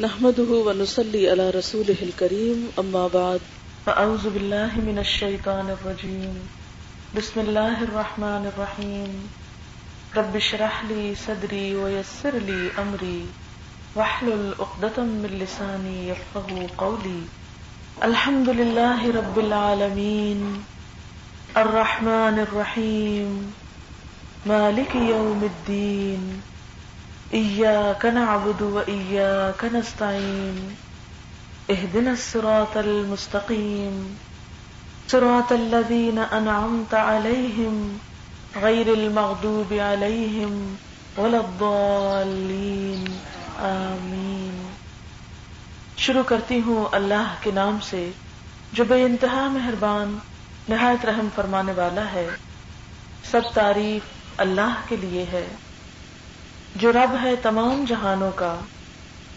نحمده ونصلي على رسوله الكريم، أما بعد. فأعوذ بالله من الشيطان الرجيم. بسم الله الرحمن الرحيم. رب اشرح لي صدري ويسر لي أمري. واحلل عقدة من لساني يفقهوا قولي. الحمد لله رب العالمين. الرحمن الرحيم. مالك يوم الدين. إياك نعبد وإياك نستعين اهدنا الصراط المستقيم صراط الذين أنعمت عليهم غير المغضوب عليهم ولا الضالين، آمين۔ شروع کرتی ہوں اللہ کے نام سے، جو بے انتہا مہربان، نہایت رحم فرمانے والا ہے۔ سب تعریف اللہ کے لیے ہے۔ جو رب ہے تمام جہانوں کا،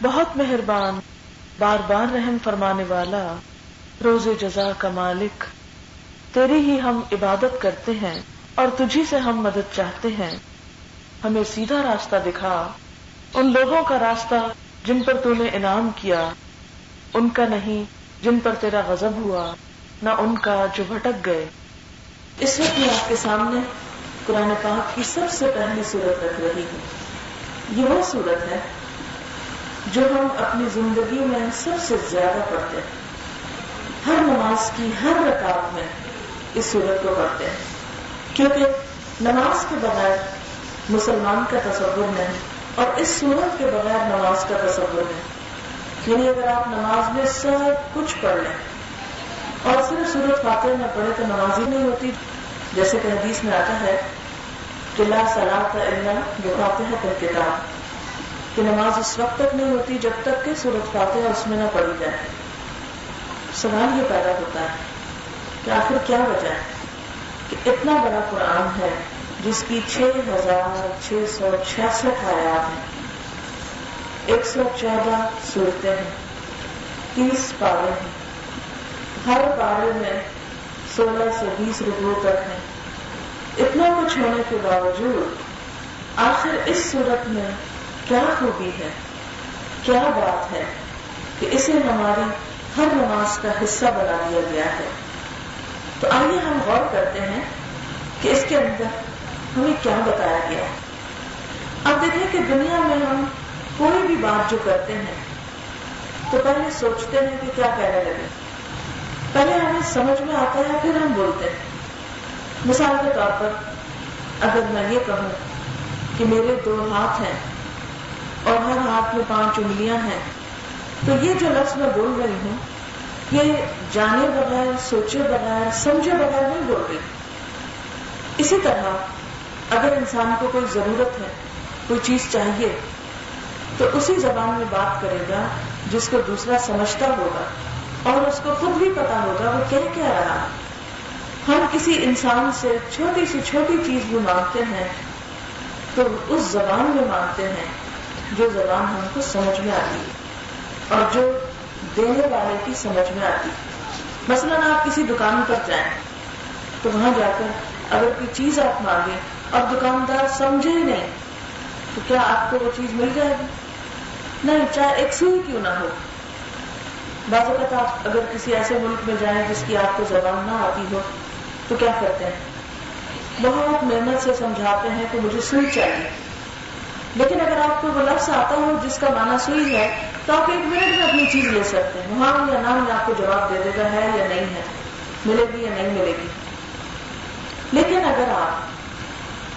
بہت مہربان بار بار رحم فرمانے والا، روز جزا کا مالک تیری ہی ہم عبادت کرتے ہیں اور تجھی سے ہم مدد چاہتے ہیں۔ ہمیں سیدھا راستہ دکھا، ان لوگوں کا راستہ جن پر تو نے انعام کیا۔ ان کا نہیں، جن پر تیرا غضب ہوا، نہ ان کا جو بھٹک گئے۔ اس وقت میں آپ کے سامنے قرآن پاک کی سب سے پہلی صورت رکھ رہی ہوں۔ یہ وہ صورت ہے جو ہم اپنی زندگی میں سب سے زیادہ پڑھتے ہیں۔ ہر نماز کی ہر رکعت میں اس صورت کو پڑھتے ہیں۔ کیونکہ نماز کے بغیر مسلمان کا تصور نہیں اور اس صورت کے بغیر نماز کا تصور نہیں۔ یعنی اگر آپ نماز میں سب کچھ پڑھ لیں اور صرف صورت فاتح نہ پڑھے تو نماز ہی نہیں ہوتی۔ جیسے کہ حدیث میں آتا ہے کہ لا سلاد اللہ جو کتاب کہ نماز اس وقت تک نہیں ہوتی جب تک کہ صورت فاتحہ اس میں نہ پڑھی جائے۔ سوال یہ پیدا ہوتا ہے کہ آخر کیا وجہ ہے؟ کہ اتنا بڑا قرآن ہے جس کی چھ ہزار چھ سو چھیاسٹھ آیات ہیں۔ ایک سو چودہ صورتیں ہیں۔ تیس پارے ہیں۔ ہر پارے میں سولہ سے بیس روپئے تک ہیں۔ اتنا کچھ ہونے کے باوجود آخر اس صورت میں کیا خوبی ہے؟ کیا بات ہے کہ اسے ہماری ہر نماز کا حصہ بنا دیا گیا ہے؟ تو آئیے ہم غور کرتے ہیں کہ اس کے اندر ہمیں کیا بتایا گیا اب دیکھیں کہ دنیا میں ہم کوئی بھی بات جو کرتے ہیں، تو پہلے سوچتے ہیں کہ کیا کہنے لگے؟ پہلے ہمیں سمجھ میں آتا ہے پھر ہم بولتے ہیں۔ مثال کے طور پر اگر میں یہ کہوں کہ میرے دو ہاتھ ہیں اور ہر ہاتھ میں پانچ انگلیاں ہیں، تو یہ جو لفظ میں بول رہی ہوں، یہ جانے بغیر، سوچے بغیر، سمجھے بغیر نہیں بول رہی۔ اسی طرح اگر انسان کو کوئی ضرورت ہے، کوئی چیز چاہیے، تو اسی زبان میں بات کرے گا جس کو دوسرا سمجھتا ہوگا اور اس کو خود بھی پتا ہوگا وہ کیا کہہ رہا ہم کسی انسان سے چھوٹی سی چھوٹی چیز بھی مانگتے ہیں، تو اس زبان میں مانگتے ہیں جو زبان ہم کو سمجھ میں آتی ہے اور جو دینے والے کی سمجھ میں آتی ہے۔ مثلا آپ کسی دکان پر جائیں تو وہاں جا کر اگر کوئی چیز آپ مانگے اور دکاندار سمجھے ہی نہیں، تو کیا آپ کو وہ چیز مل جائے گی؟ نہیں، چاہے ایک سوئی کیوں نہ ہو۔ بعض اوقات آپ اگر کسی ایسے ملک میں جائیں جس کی آپ کو زبان نہ آتی ہو تو کیا کرتے ہیں؟ بہت محنت سے سمجھاتے ہیں کہ مجھے سوئی چاہیے۔ لیکن اگر آپ کو وہ لفظ آتا ہو جس کا مانا سوئی ہے، تو آپ ایک منٹ میں اپنی چیز لے سکتے ہیں۔ وہاں یا نام آپ کو جواب دے دے گا، ہے یا نہیں ہے۔ ملے گی یا نہیں ملے گی۔ لیکن اگر آپ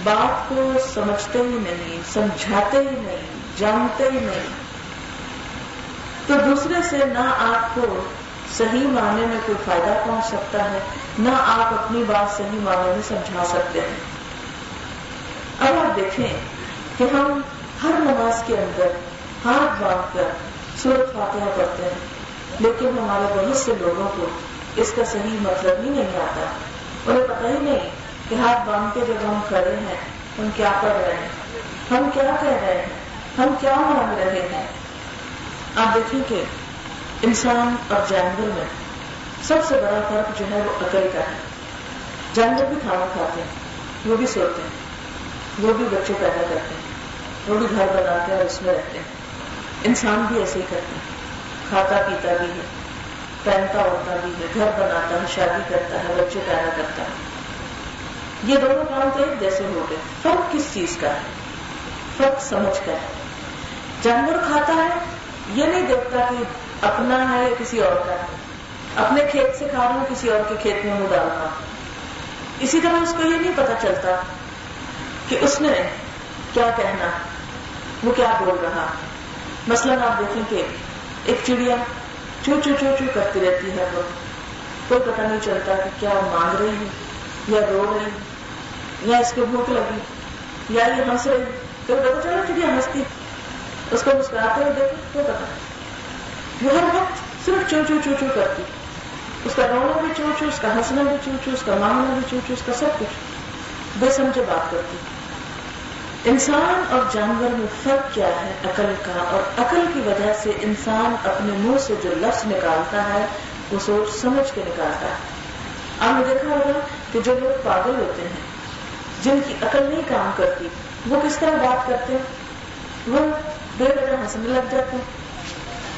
بات کو سمجھتے ہی نہیں، سمجھاتے ہی نہیں، جانتے ہی نہیں، تو دوسرے سے نہ آپ کو صحیح معنی میں کوئی فائدہ پہنچ سکتا ہے، نہ آپ اپنی بات صحیح معنی میں سمجھا سکتے ہیں۔ اب آپ دیکھیں کہ ہم ہر نماز کے اندر ہاتھ باندھ کر سورت فاتحہ پڑھتے ہیں، لیکن ہمارے بہت سے لوگوں کو اس کا صحیح مطلب ہی نہیں آتا۔ انہیں پتہ ہی نہیں کہ ہاتھ باندھ کے جب ہم کھڑے ہیں، ہم کیا پڑھ رہے ہیں؟ ہم کیا کہہ رہے ہیں؟ ہم کیا مانگ رہے ہیں؟ آپ دیکھیں کہ انسان اور جانور میں سب سے بڑا فرق جو ہے وہ عقل کا ہے۔ جانور بھی کھانا کھاتے ہیں، وہ بھی سوتے ہیں، وہ بھی بچے پیدا کرتے ہیں، وہ بھی گھر بناتے ہیں اور اس میں رہتے ہیں۔ انسان بھی ایسے ہی کرتا ہے کھاتا پیتا بھی ہے، پہنتا اڑتا بھی ہے، گھر بناتا ہے، شادی کرتا ہے، بچے پیدا کرتا ہے۔ یہ دونوں کام تو ایک جیسے ہو گئے۔ فرق کس چیز کا ہے؟ فرق سمجھ کر ہے۔ جانور کھاتا ہے، یہ نہیں دیکھتا کہ اپنا ہے یا کسی اور کا ہے؟ اپنے کھیت سے کھا رہا ہوں کسی اور کے کھیت میں منہ ڈال رہا اسی طرح اس کو یہ نہیں پتا چلتا کہ اس نے کیا کہنا، وہ کیا بول رہا؟ مثلاً آپ دیکھیں کہ ایک چڑیا چو چو چو چو کرتی رہتی ہے وہ۔ کوئی پتہ نہیں چلتا کہ کیا مانگ رہی ہے، یا رو رہی یا اس کو بھوک لگی، یا یہ ہنس رہی تو پتا چلا چڑیا ہنستی، اس کو مسکراتے ہوئے دیکھو تو پتا وہ ہر وقت صرف چو چو چو چو کرتی۔ اس کا رونا بھی چو چو اس کا ہنسنا بھی چو چو اس کا مانگنا بھی چو چو اس کا سب کچھ۔ بے سمجھے بات کرتی۔ انسان اور جانور میں فرق کیا ہے عقل کا؟ اور عقل کی وجہ سے انسان اپنے منہ سے جو لفظ نکالتا ہے، وہ سوچ سمجھ کے نکالتا ہے۔ آپ نے دیکھا ہوگا کہ جو لوگ پاگل ہوتے ہیں، جن کی عقل نہیں کام کرتی، وہ کس طرح بات کرتے ہیں؟ وہ بے وجہ ہنسنے لگ جاتے ہیں۔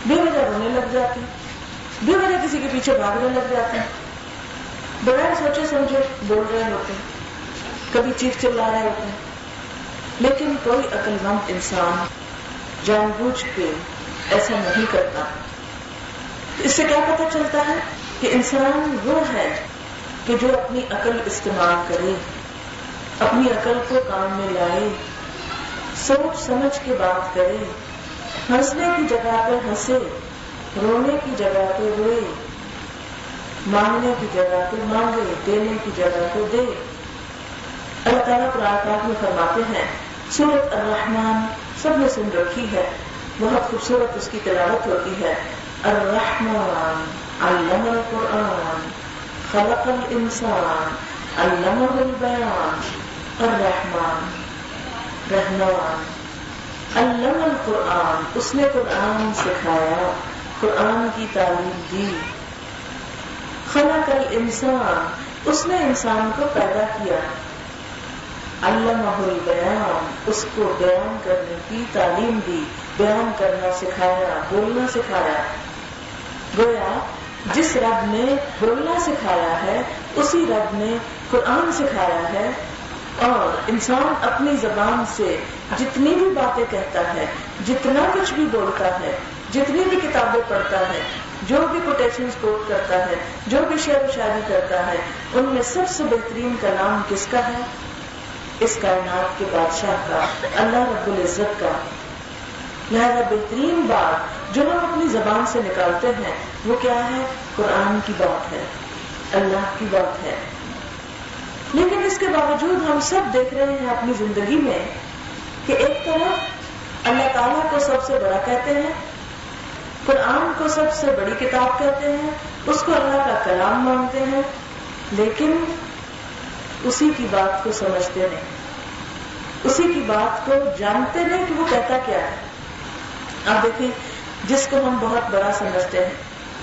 بے وجہ رونے لگ جاتے ہیں۔ بے وجہ کسی کے پیچھے بھاگنے لگ جاتے ہیں۔ بغیر سوچے سمجھے بول رہے ہوتے ہیں۔ کبھی چیخ چلا رہے ہوتے ہیں۔ لیکن کوئی عقل مند انسان جان بوجھ کے ایسا نہیں کرتا۔ اس سے کیا پتہ چلتا ہے کہ انسان وہ ہے کہ جو اپنی عقل استعمال کرے، اپنی عقل کو کام میں لائے، سوچ سمجھ کے بات کرے۔ ہنسنے کی جگہ پہ ہنسے، رونے کی جگہ پہ روئے، مانگنے کی جگہ پہ مانگے، دینے کی جگہ پہ دے۔ اللہ تعالیٰ پاک میں فرماتے ہیں سورت الرحمن سب نے سن رکھی ہے، بہت خوبصورت اس کی تلاوت ہوتی ہے۔ الرحمن، علم القرآن، خلق الانسان علمہ البیان الرحمن رہنوان علم القرآن، اس نے قرآن سکھایا، قرآن کی تعلیم دی۔ خلق الانسان، اس نے انسان کو پیدا کیا۔ علمہ البیان، اس کو بیان کرنے کی تعلیم دی، بیان کرنا سکھایا، بولنا سکھایا۔ گویا، جس رب نے بولنا سکھایا ہے، اسی رب نے قرآن سکھایا ہے۔ اور انسان اپنی زبان سے جتنی بھی باتیں کہتا ہے، جتنا کچھ بھی بولتا ہے، جتنی بھی کتابیں پڑھتا ہے، جو بھی کوٹیشن کوٹ کرتا ہے، جو بھی شعر و شاعری کرتا ہے، ان میں سب سے بہترین کا نام کس کا ہے؟ اس کائنات کے بادشاہ کا، اللہ رب العزت کا۔ لہذا بہترین بات جو ہم اپنی زبان سے نکالتے ہیں، وہ کیا ہے؟ قرآن کی بات ہے، اللہ کی بات ہے۔ لیکن اس کے باوجود ہم سب دیکھ رہے ہیں اپنی زندگی میں کہ ایک طرف اللہ تعالیٰ کو سب سے بڑا کہتے ہیں، قرآن کو سب سے بڑی کتاب کہتے ہیں، اس کو اللہ کا کلام مانتے ہیں، لیکن اسی کی بات کو سمجھتے نہیں۔ اسی کی بات کو جانتے نہیں کہ وہ کہتا کیا ہے۔ آپ دیکھیں، جس کو ہم بہت بڑا سمجھتے ہیں۔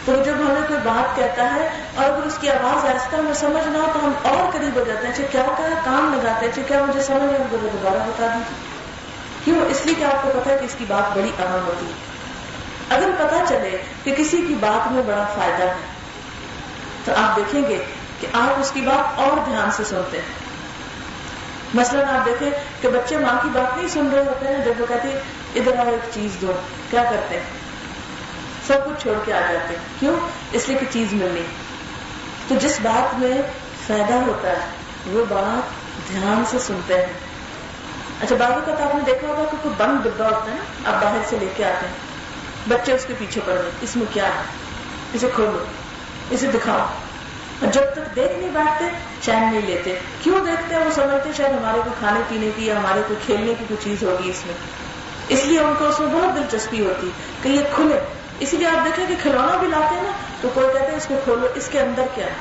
تو جب ہمیں کوئی بات کہتا ہے اور اگر اس کی آواز ایسا میں سمجھ نہ ہو تو ہم اور قریب ہو جاتے ہیں اچھا، کیا کہا کام لگاتے ہیں اچھا، کیا مجھے سمجھ ہے مجھے دوبارہ بتا دیجیے کیوں؟ اس لیے کہ آپ کو پتا ہے کہ اس کی بات بڑی اہم ہوتی ہے۔ اگر پتا چلے کہ کسی کی بات میں بڑا فائدہ ہے، تو آپ دیکھیں گے کہ آپ اس کی بات اور دھیان سے سنتے ہیں۔ مثلاً آپ دیکھیں کہ بچے ماں کی بات نہیں سن رہے ہوتے ہیں، جب وہ کہتے ہیں، ادھر آؤ، ایک چیز دو۔ کیا کرتے ہیں؟ سب کچھ چھوڑ کے آ جاتے ہیں۔ کیوں؟ اس لیے کہ چیز ملنی۔ تو جس بات میں فائدہ ہوتا ہے، وہ بات دھیان سے سنتے ہیں۔ اچھا بابو کا تو آپ نے دیکھا ہوگا کہ کوئی بند ڈبا ہوتا ہے نا، آپ باہر سے لے کے آتے ہیں۔ بچے اس کے پیچھے پڑ رہے اس میں کیا ہے؟ اسے کھولو، اسے دکھاؤ۔ اور جب تک دیکھ نہیں بیٹھتے، چین نہیں لیتے۔ کیوں دیکھتے ہیں؟ وہ سمجھتے شاید ہمارے کو کھانے پینے کی یا ہمارے کو کھیلنے کی کوئی چیز ہوگی اس میں۔ اس لیے ان کو اس میں بہت دلچسپی ہوتی کہ یہ کھلے۔ اسی لیے آپ دیکھیں کہ کھلونا بھی لاتے ہیں نا، تو کوئی کہتے ہیں اس کو کھولو، اس کے اندر کیا ہے؟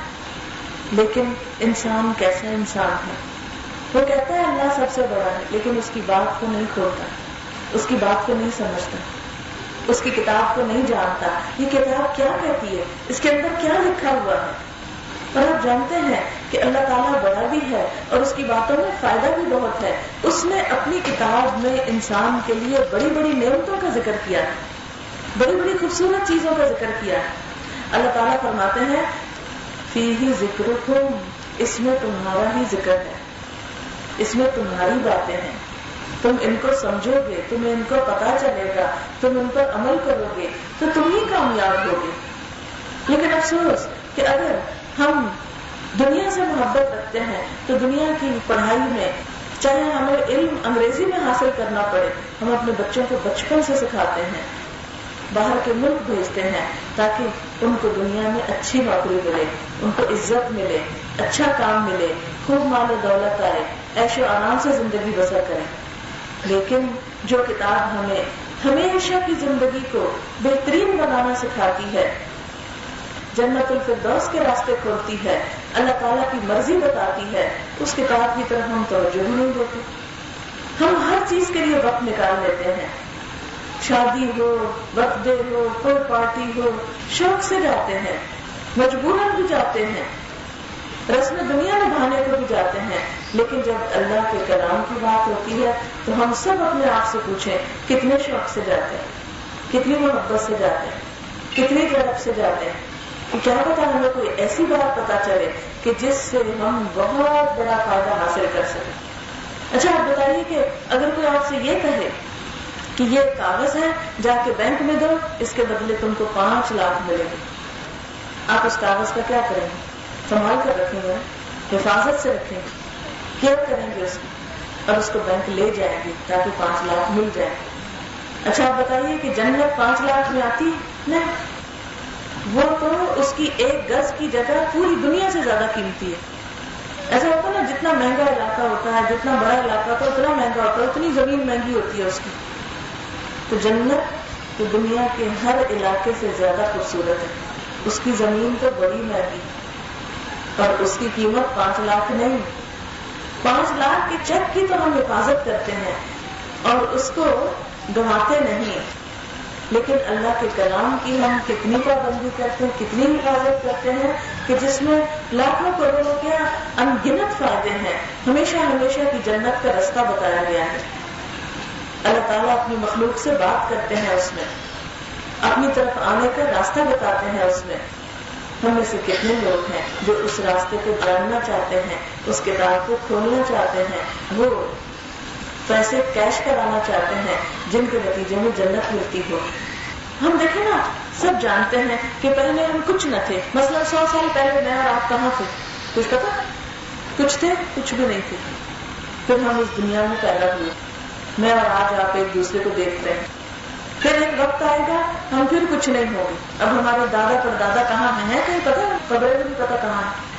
لیکن انسان کیسا انسان ہے؟ وہ کہتا ہے اللہ سب سے بڑا ہے، لیکن اس کی بات کو نہیں کھولتا، اس کی بات کو نہیں سمجھتا، اس کی کتاب کو نہیں جانتا۔ یہ کتاب کیا کہتی ہے؟ اس کے اندر کیا لکھا ہوا ہے؟ اور آپ جانتے ہیں کہ اللہ تعالیٰ بڑا بھی ہے اور اس کی باتوں میں فائدہ بھی بہت ہے۔ اس نے اپنی کتاب میں انسان کے لیے بڑی بڑی نعمتوں کا ذکر کیا۔ ہے بڑی بڑی خوبصورت چیزوں کا ذکر کیا ہے۔ اللہ تعالیٰ فرماتے ہیں فی ہی ذکر اس میں تمہارا ہی ذکر ہے۔ اس میں تمہاری باتیں ہیں۔ تم ان کو سمجھو گے تمہیں ان کو پتا چلے گا، تم ان پر عمل کرو گے، تو تم ہی کامیاب ہوگے۔ لیکن افسوس کہ اگر ہم دنیا سے محبت رکھتے ہیں، تو دنیا کی پڑھائی میں چاہے ہمیں علم انگریزی میں حاصل کرنا پڑے، ہم اپنے بچوں کو بچپن سے سکھاتے ہیں۔ باہر کے ملک بھیجتے ہیں تاکہ ان کو دنیا میں اچھی نوکری ملے، ان کو عزت ملے اچھا کام ملے، خوب مال و دولت آئے ایش و آرام سے زندگی بسر کریں۔ لیکن جو کتاب ہمیں ہمیشہ کی زندگی کو بہترین بنانا سکھاتی ہے، جنت الفردوس کے راستے کھولتی ہے، اللہ تعالیٰ کی مرضی بتاتی ہے، اس کتاب کی طرف ہم توجہ نہیں دیتے۔ ہم ہر چیز کے لیے وقت نکال لیتے ہیں۔ شادی ہو برتھ ڈے ہو کوئی پارٹی ہو، شوق سے جاتے ہیں مجبور بھی جاتے ہیں۔ رسم دنیا نبھانے کو بھی جاتے ہیں، لیکن جب اللہ کے کلام کی بات ہوتی ہے، تو ہم سب اپنے آپ سے پوچھیں، کتنے شوق سے جاتے ہیں؟ کتنی محبت سے جاتے ہیں؟ کتنی طرف سے جاتے ہیں؟ کیا پتا ہمیں کوئی ایسی بات پتا چلے کہ جس سے ہم بہت بڑا فائدہ حاصل کر سکیں۔ اچھا آپ بتائیے کہ اگر کوئی آپ سے یہ کہے کہ یہ کاغذ ہے، جا کے بینک میں دو، اس کے بدلے تم کو پانچ لاکھ ملے گی آپ اس کاغذ کا کیا کریں گے؟ سنبھال کر رکھیں گے، حفاظت سے رکھیں گے۔ کیا کریں گے اس کو؟ اور اس کو بینک لے جائیں گے تاکہ پانچ لاکھ مل جائے اچھا آپ بتائیے کہ جنت پانچ لاکھ میں آتی؟ نہیں۔ وہ تو اس کی ایک گز کی جگہ پوری دنیا سے زیادہ قیمتی ہے۔ ایسا ہوتا ہے نا، جتنا مہنگا علاقہ ہوتا ہے، جتنا بڑا علاقہ ہوتا ہے، اتنا مہنگا ہوتا ہے، اتنی زمین مہنگی ہوتی ہے اس کی۔ تو جنت تو دنیا کے ہر علاقے سے زیادہ خوبصورت ہے۔ اس کی زمین تو بڑی مہنگی، اور اس کی قیمت پانچ لاکھ نہیں۔ پانچ لاکھ کے چیک کی تو ہم حفاظت کرتے ہیں، اور اس کو گواتے نہیں۔ لیکن اللہ کے کلام کی ہم کتنی پابندی کرتے ہیں، کتنی حفاظت کرتے ہیں کہ جس میں لاکھوں کروڑوں کے انگنت فائدے ہیں۔ ہمیشہ ہمیشہ کی جنت کا رستہ بتایا گیا ہے۔ اللہ تعالیٰ اپنی مخلوق سے بات کرتے ہیں اس میں۔ اپنی طرف آنے کا راستہ بتاتے ہیں اس میں۔ ہم میں سے کتنے لوگ ہیں جو اس راستے کو جاننا چاہتے ہیں، اس کتاب کو کھولنا چاہتے ہیں۔ وہ پیسے کیش کرانا چاہتے ہیں، جن کے نتیجے میں جنت ملتی ہو۔ ہم دیکھیں نا، سب جانتے ہیں کہ پہلے ہم کچھ نہ تھے۔ مثلا سو سال پہلے میں اور آپ کہاں تھے؟ کچھ پتا؟ کچھ تھے، کچھ بھی نہیں تھے۔ پھر ہم اس دنیا میں پیدا ہوئے۔ میں اور آج آپ ایک دوسرے کو دیکھتے ہیں۔ پھر ایک وقت آئے گا، ہم پھر کچھ نہیں ہوں گے اب ہمارے دادا پر دادا کہاں ہیں؟ کہیں پتا قبریں بھی پتا کہاں ہے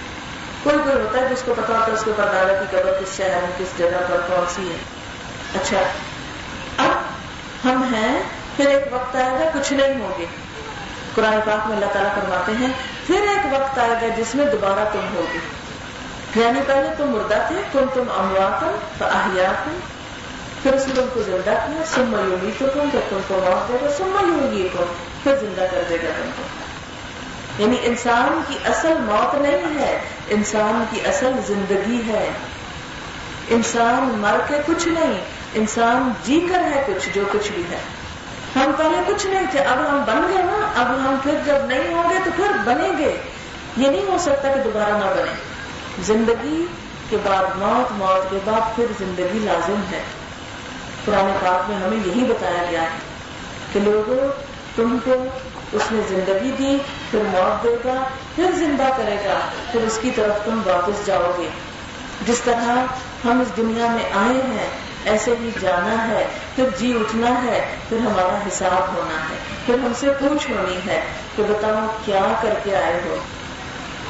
کوئی کوئی ہوتا ہے جس کو پتا ہوتا ہے، اس کے پر دادا کی قبر کس شہر میں، کس جگہ پر، کون سی ہے۔ اچھا۔ اب ہم ہیں، پھر ایک وقت آئے گا، کچھ نہیں ہوگے۔ قرآن پاک میں اللہ تعالیٰ فرماتے ہیں، پھر ایک وقت آئے گا جس میں دوبارہ تم ہوگی یعنی پہلے تم مردہ تھے، تم تم اموات تو احیات پھر اس نے تم کو زندہ کیا سم یوگی تو تم جب تم کو موت دے گا سم یوگی کو پھر زندہ کر دے گا تم کو یعنی انسان کی اصل موت نہیں ہے انسان کی اصل زندگی ہے انسان مر کے کچھ نہیں انسان جی کر ہے کچھ جو کچھ بھی ہے ہم پہلے کچھ نہیں تھے اب ہم بن گئے نا اب ہم پھر جب نہیں ہوں گے تو پھر بنیں گے یہ نہیں ہو سکتا کہ دوبارہ نہ بنے زندگی کے بعد موت موت کے بعد پھر زندگی لازم ہے پرانے پاک میں ہمیں یہی بتایا گیا ہے کہ لوگوں، تم کو اس نے زندگی دی، پھر موت دے گا، پھر زندہ کرے گا، پھر اس کی طرف تم واپس جاؤ گے۔ جس طرح ہم اس دنیا میں آئے ہیں، ایسے ہی جانا ہے، پھر جی اٹھنا ہے، پھر ہمارا حساب ہونا ہے۔ پھر ہم سے پوچھ ہونی ہے کہ بتاؤ کیا کر کے آئے ہو۔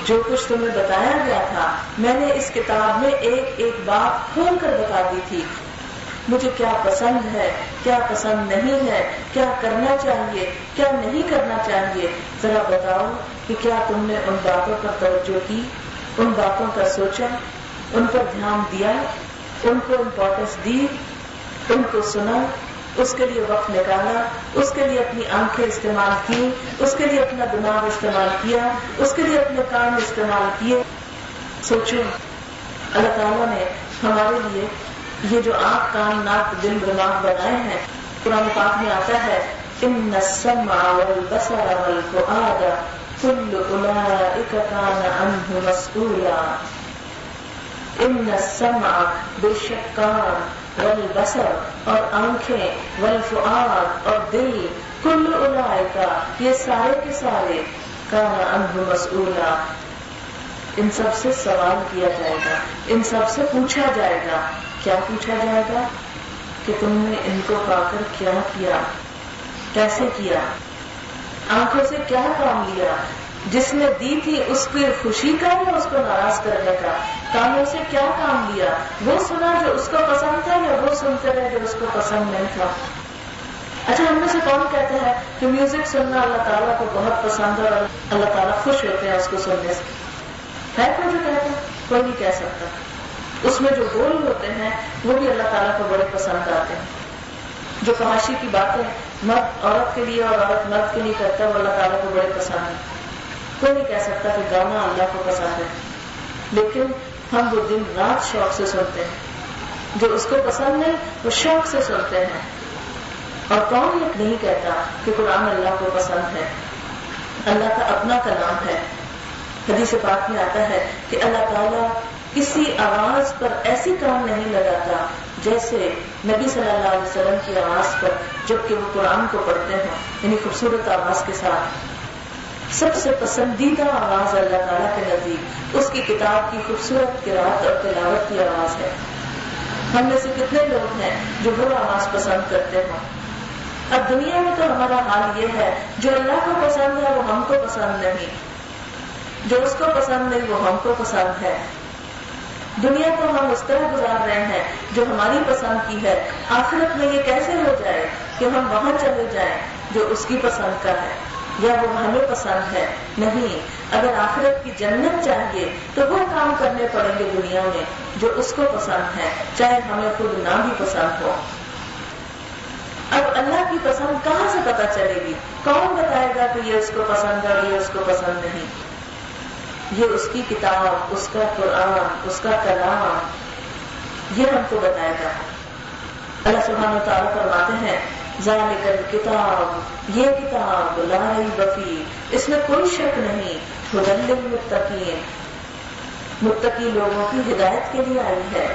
جو کچھ تمہیں بتایا گیا تھا، میں نے اس کتاب میں ایک ایک بات کھول کر بتا دی تھی۔ مجھے کیا پسند ہے، کیا پسند نہیں ہے، کیا کرنا چاہیے، کیا نہیں کرنا چاہیے؟ ذرا بتاؤ کہ کیا تم نے ان باتوں پر توجہ کی؟ ان باتوں کا سوچا؟ ان پر دھیان دیا؟ ان کو امپورٹینس دی؟ ان کو سنا؟ اس کے لیے وقت نکالا؟ اس کے لیے اپنی آنکھیں استعمال کی؟ اس کے لیے اپنا دماغ استعمال کیا؟ اس کے لیے اپنے کام استعمال کیے؟ سوچو، اللہ تعالیٰ نے ہمارے لیے یہ جو آنکھ کان ناک دل دماغ بنائے ہیں، قرآن پاک میں آتا ہے ان السمع والبصر والفؤاد كل اولئك كان عنه مسؤولا ان السمع بے شک کان والبصر، اور آنکھیں والفؤاد، اور دل کل اولئک یہ سارے کے سارے کان عنه مسؤولا ان سب سے سوال کیا جائے گا۔ ان سب سے پوچھا جائے گا۔ کیا پوچھا جائے گا کہ تم نے ان کو پا کر کیا کیا؟ کیسے کیا؟ آنکھوں سے کیا کام لیا؟ جس نے دی تھی اس کی خوشی کا یا اس کو ناراض کرنے کا؟ کانوں سے کیا کام لیا؟ وہ سنا جو اس کو پسند تھا یا وہ سنتے رہے جو اس کو پسند نہیں تھا؟ اچھا ہم میں سے کون کہتے ہیں کہ میوزک سننا اللہ تعالیٰ کو بہت پسند ہے اور اللہ تعالیٰ خوش ہوتے ہیں اس کو سننے سے؟ ہے کوئی جو کہتا کوئی نہیں کہہ سکتا۔ اس میں جو بول ہوتے ہیں، وہ بھی اللہ تعالیٰ کو بڑے پسند آتے ہیں۔ جو فحاشی کی باتیں مرد، عورت کے لیے اور عورت مرد کے لیے کرتا ہے، وہ اللہ تعالیٰ کو بڑے پسند ہے کوئی نہیں کہہ سکتا کہ گانا اللہ کو پسند ہے۔ لیکن ہم وہ دن رات شوق سے سنتے ہیں۔ جو اس کو پسند ہے، وہ شوق سے سنتے ہیں۔ اور کون یہ نہیں کہتا کہ قرآن اللہ کو پسند ہے؟ اللہ کا اپنا کلام ہے۔ حدیث پاک میں آتا ہے کہ اللہ تعالیٰ کسی آواز پر ایسی کام نہیں لگاتا جیسے نبی صلی اللہ علیہ وسلم کی آواز پر، جبکہ وہ قرآن کو پڑھتے ہیں یعنی خوبصورت آواز کے ساتھ۔ سب سے پسندیدہ آواز اللہ تعالیٰ کے نزدیک، اس کی کتاب کی خوبصورت قرآت اور تلاوت کی آواز ہے۔ ہم میں سے کتنے لوگ ہیں جو وہ آواز پسند کرتے ہیں اب دنیا میں تو ہمارا حال یہ ہے، جو اللہ کو پسند ہے، وہ ہم کو پسند نہیں۔ جو اس کو پسند نہیں، وہ ہم کو پسند ہے۔ دنیا کو ہم اس طرح گزار رہے ہیں جو ہماری پسند کی ہے۔ آخرت میں یہ کیسے ہو جائے کہ ہم وہاں چلے جائیں جو اس کی پسند کا ہے؟ یا وہ ہمیں پسند ہے؟ نہیں۔ اگر آخرت کی جنت چاہیے تو وہ کام کرنے پڑیں گے دنیا میں جو اس کو پسند ہے، چاہے ہمیں خود نہ بھی پسند ہو۔ اب اللہ کی پسند کہاں سے پتا چلے گی؟ کون بتائے گا کہ یہ اس کو پسند ہے یہ اس کو پسند نہیں؟ یہ اس کی کتاب، اس کا قرآن، اس کا کلام، یہ ہم کو بتائے گا اللہ سبحانہ تعالیٰ فرماتے ہیں، ذالک کتاب یہ کتاب لائی بفی اس میں کوئی شک نہیں ہدل متقین متقی لوگوں کی ہدایت کے لیے آئی ہے۔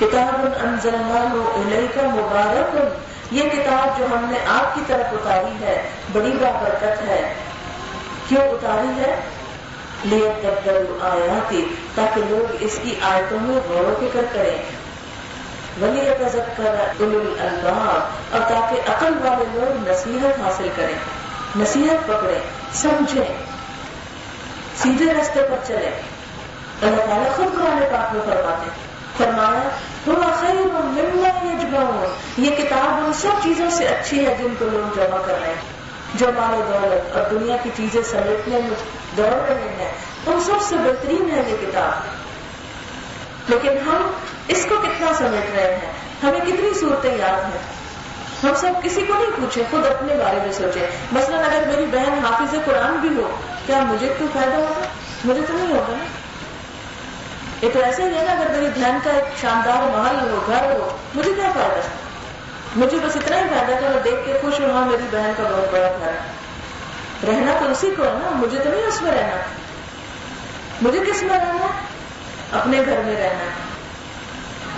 کتاب انزلناہ الیک مبارک، یہ کتاب جو ہم نے آپ کی طرف اتاری ہے، بڑی بابرکت ہے۔ کیوں اتاری ہے؟ آیاتی تاکہ لوگ اس کی آیتوں میں غور و فکر کریں۔ ولی الباب اور تاکہ عقل والے لوگ نصیحت حاصل کریں۔ نصیحت پکڑیں، سمجھیں، سیدھے راستے پر چلیں۔ اللہ تعالیٰ خود قرآن پاک میں فرماتے فرمایا تھوڑا خیر یہ کتاب ان سب چیزوں سے اچھی ہے جن کو لوگ جمع کر رہے ہیں۔ جو مال دولت اور دنیا کی چیزیں سمیٹنے میں دوڑ رہے ہیں ان سب سے بہترین ہے یہ کتاب۔ لیکن ہم اس کو کتنا سمیٹ رہے ہیں؟ ہمیں کتنی صورتیں یاد ہیں؟ ہم سب کسی کو نہیں پوچھے خود اپنے بارے میں سوچے مثلا اگر میری بہن حافظ قرآن بھی ہو، کیا مجھے کوئی فائدہ ہوگا؟ مجھے تو نہیں ہوگا نا۔ یہ تو ایسا ہی ہے نا، اگر میری بہن کا ایک شاندار محل ہو، گھر ہو، مجھے کیا فائدہ؟ مجھے بس اتنا ہی فائدہ کہ میں دیکھ کے خوش ہوں ہاں میری بہن کا بہت بڑا گھر رہنا تو اسی کو ہے نا، مجھے تو نہیں اس میں رہنا۔ مجھے کس میں رہنا اپنے گھر میں رہنا۔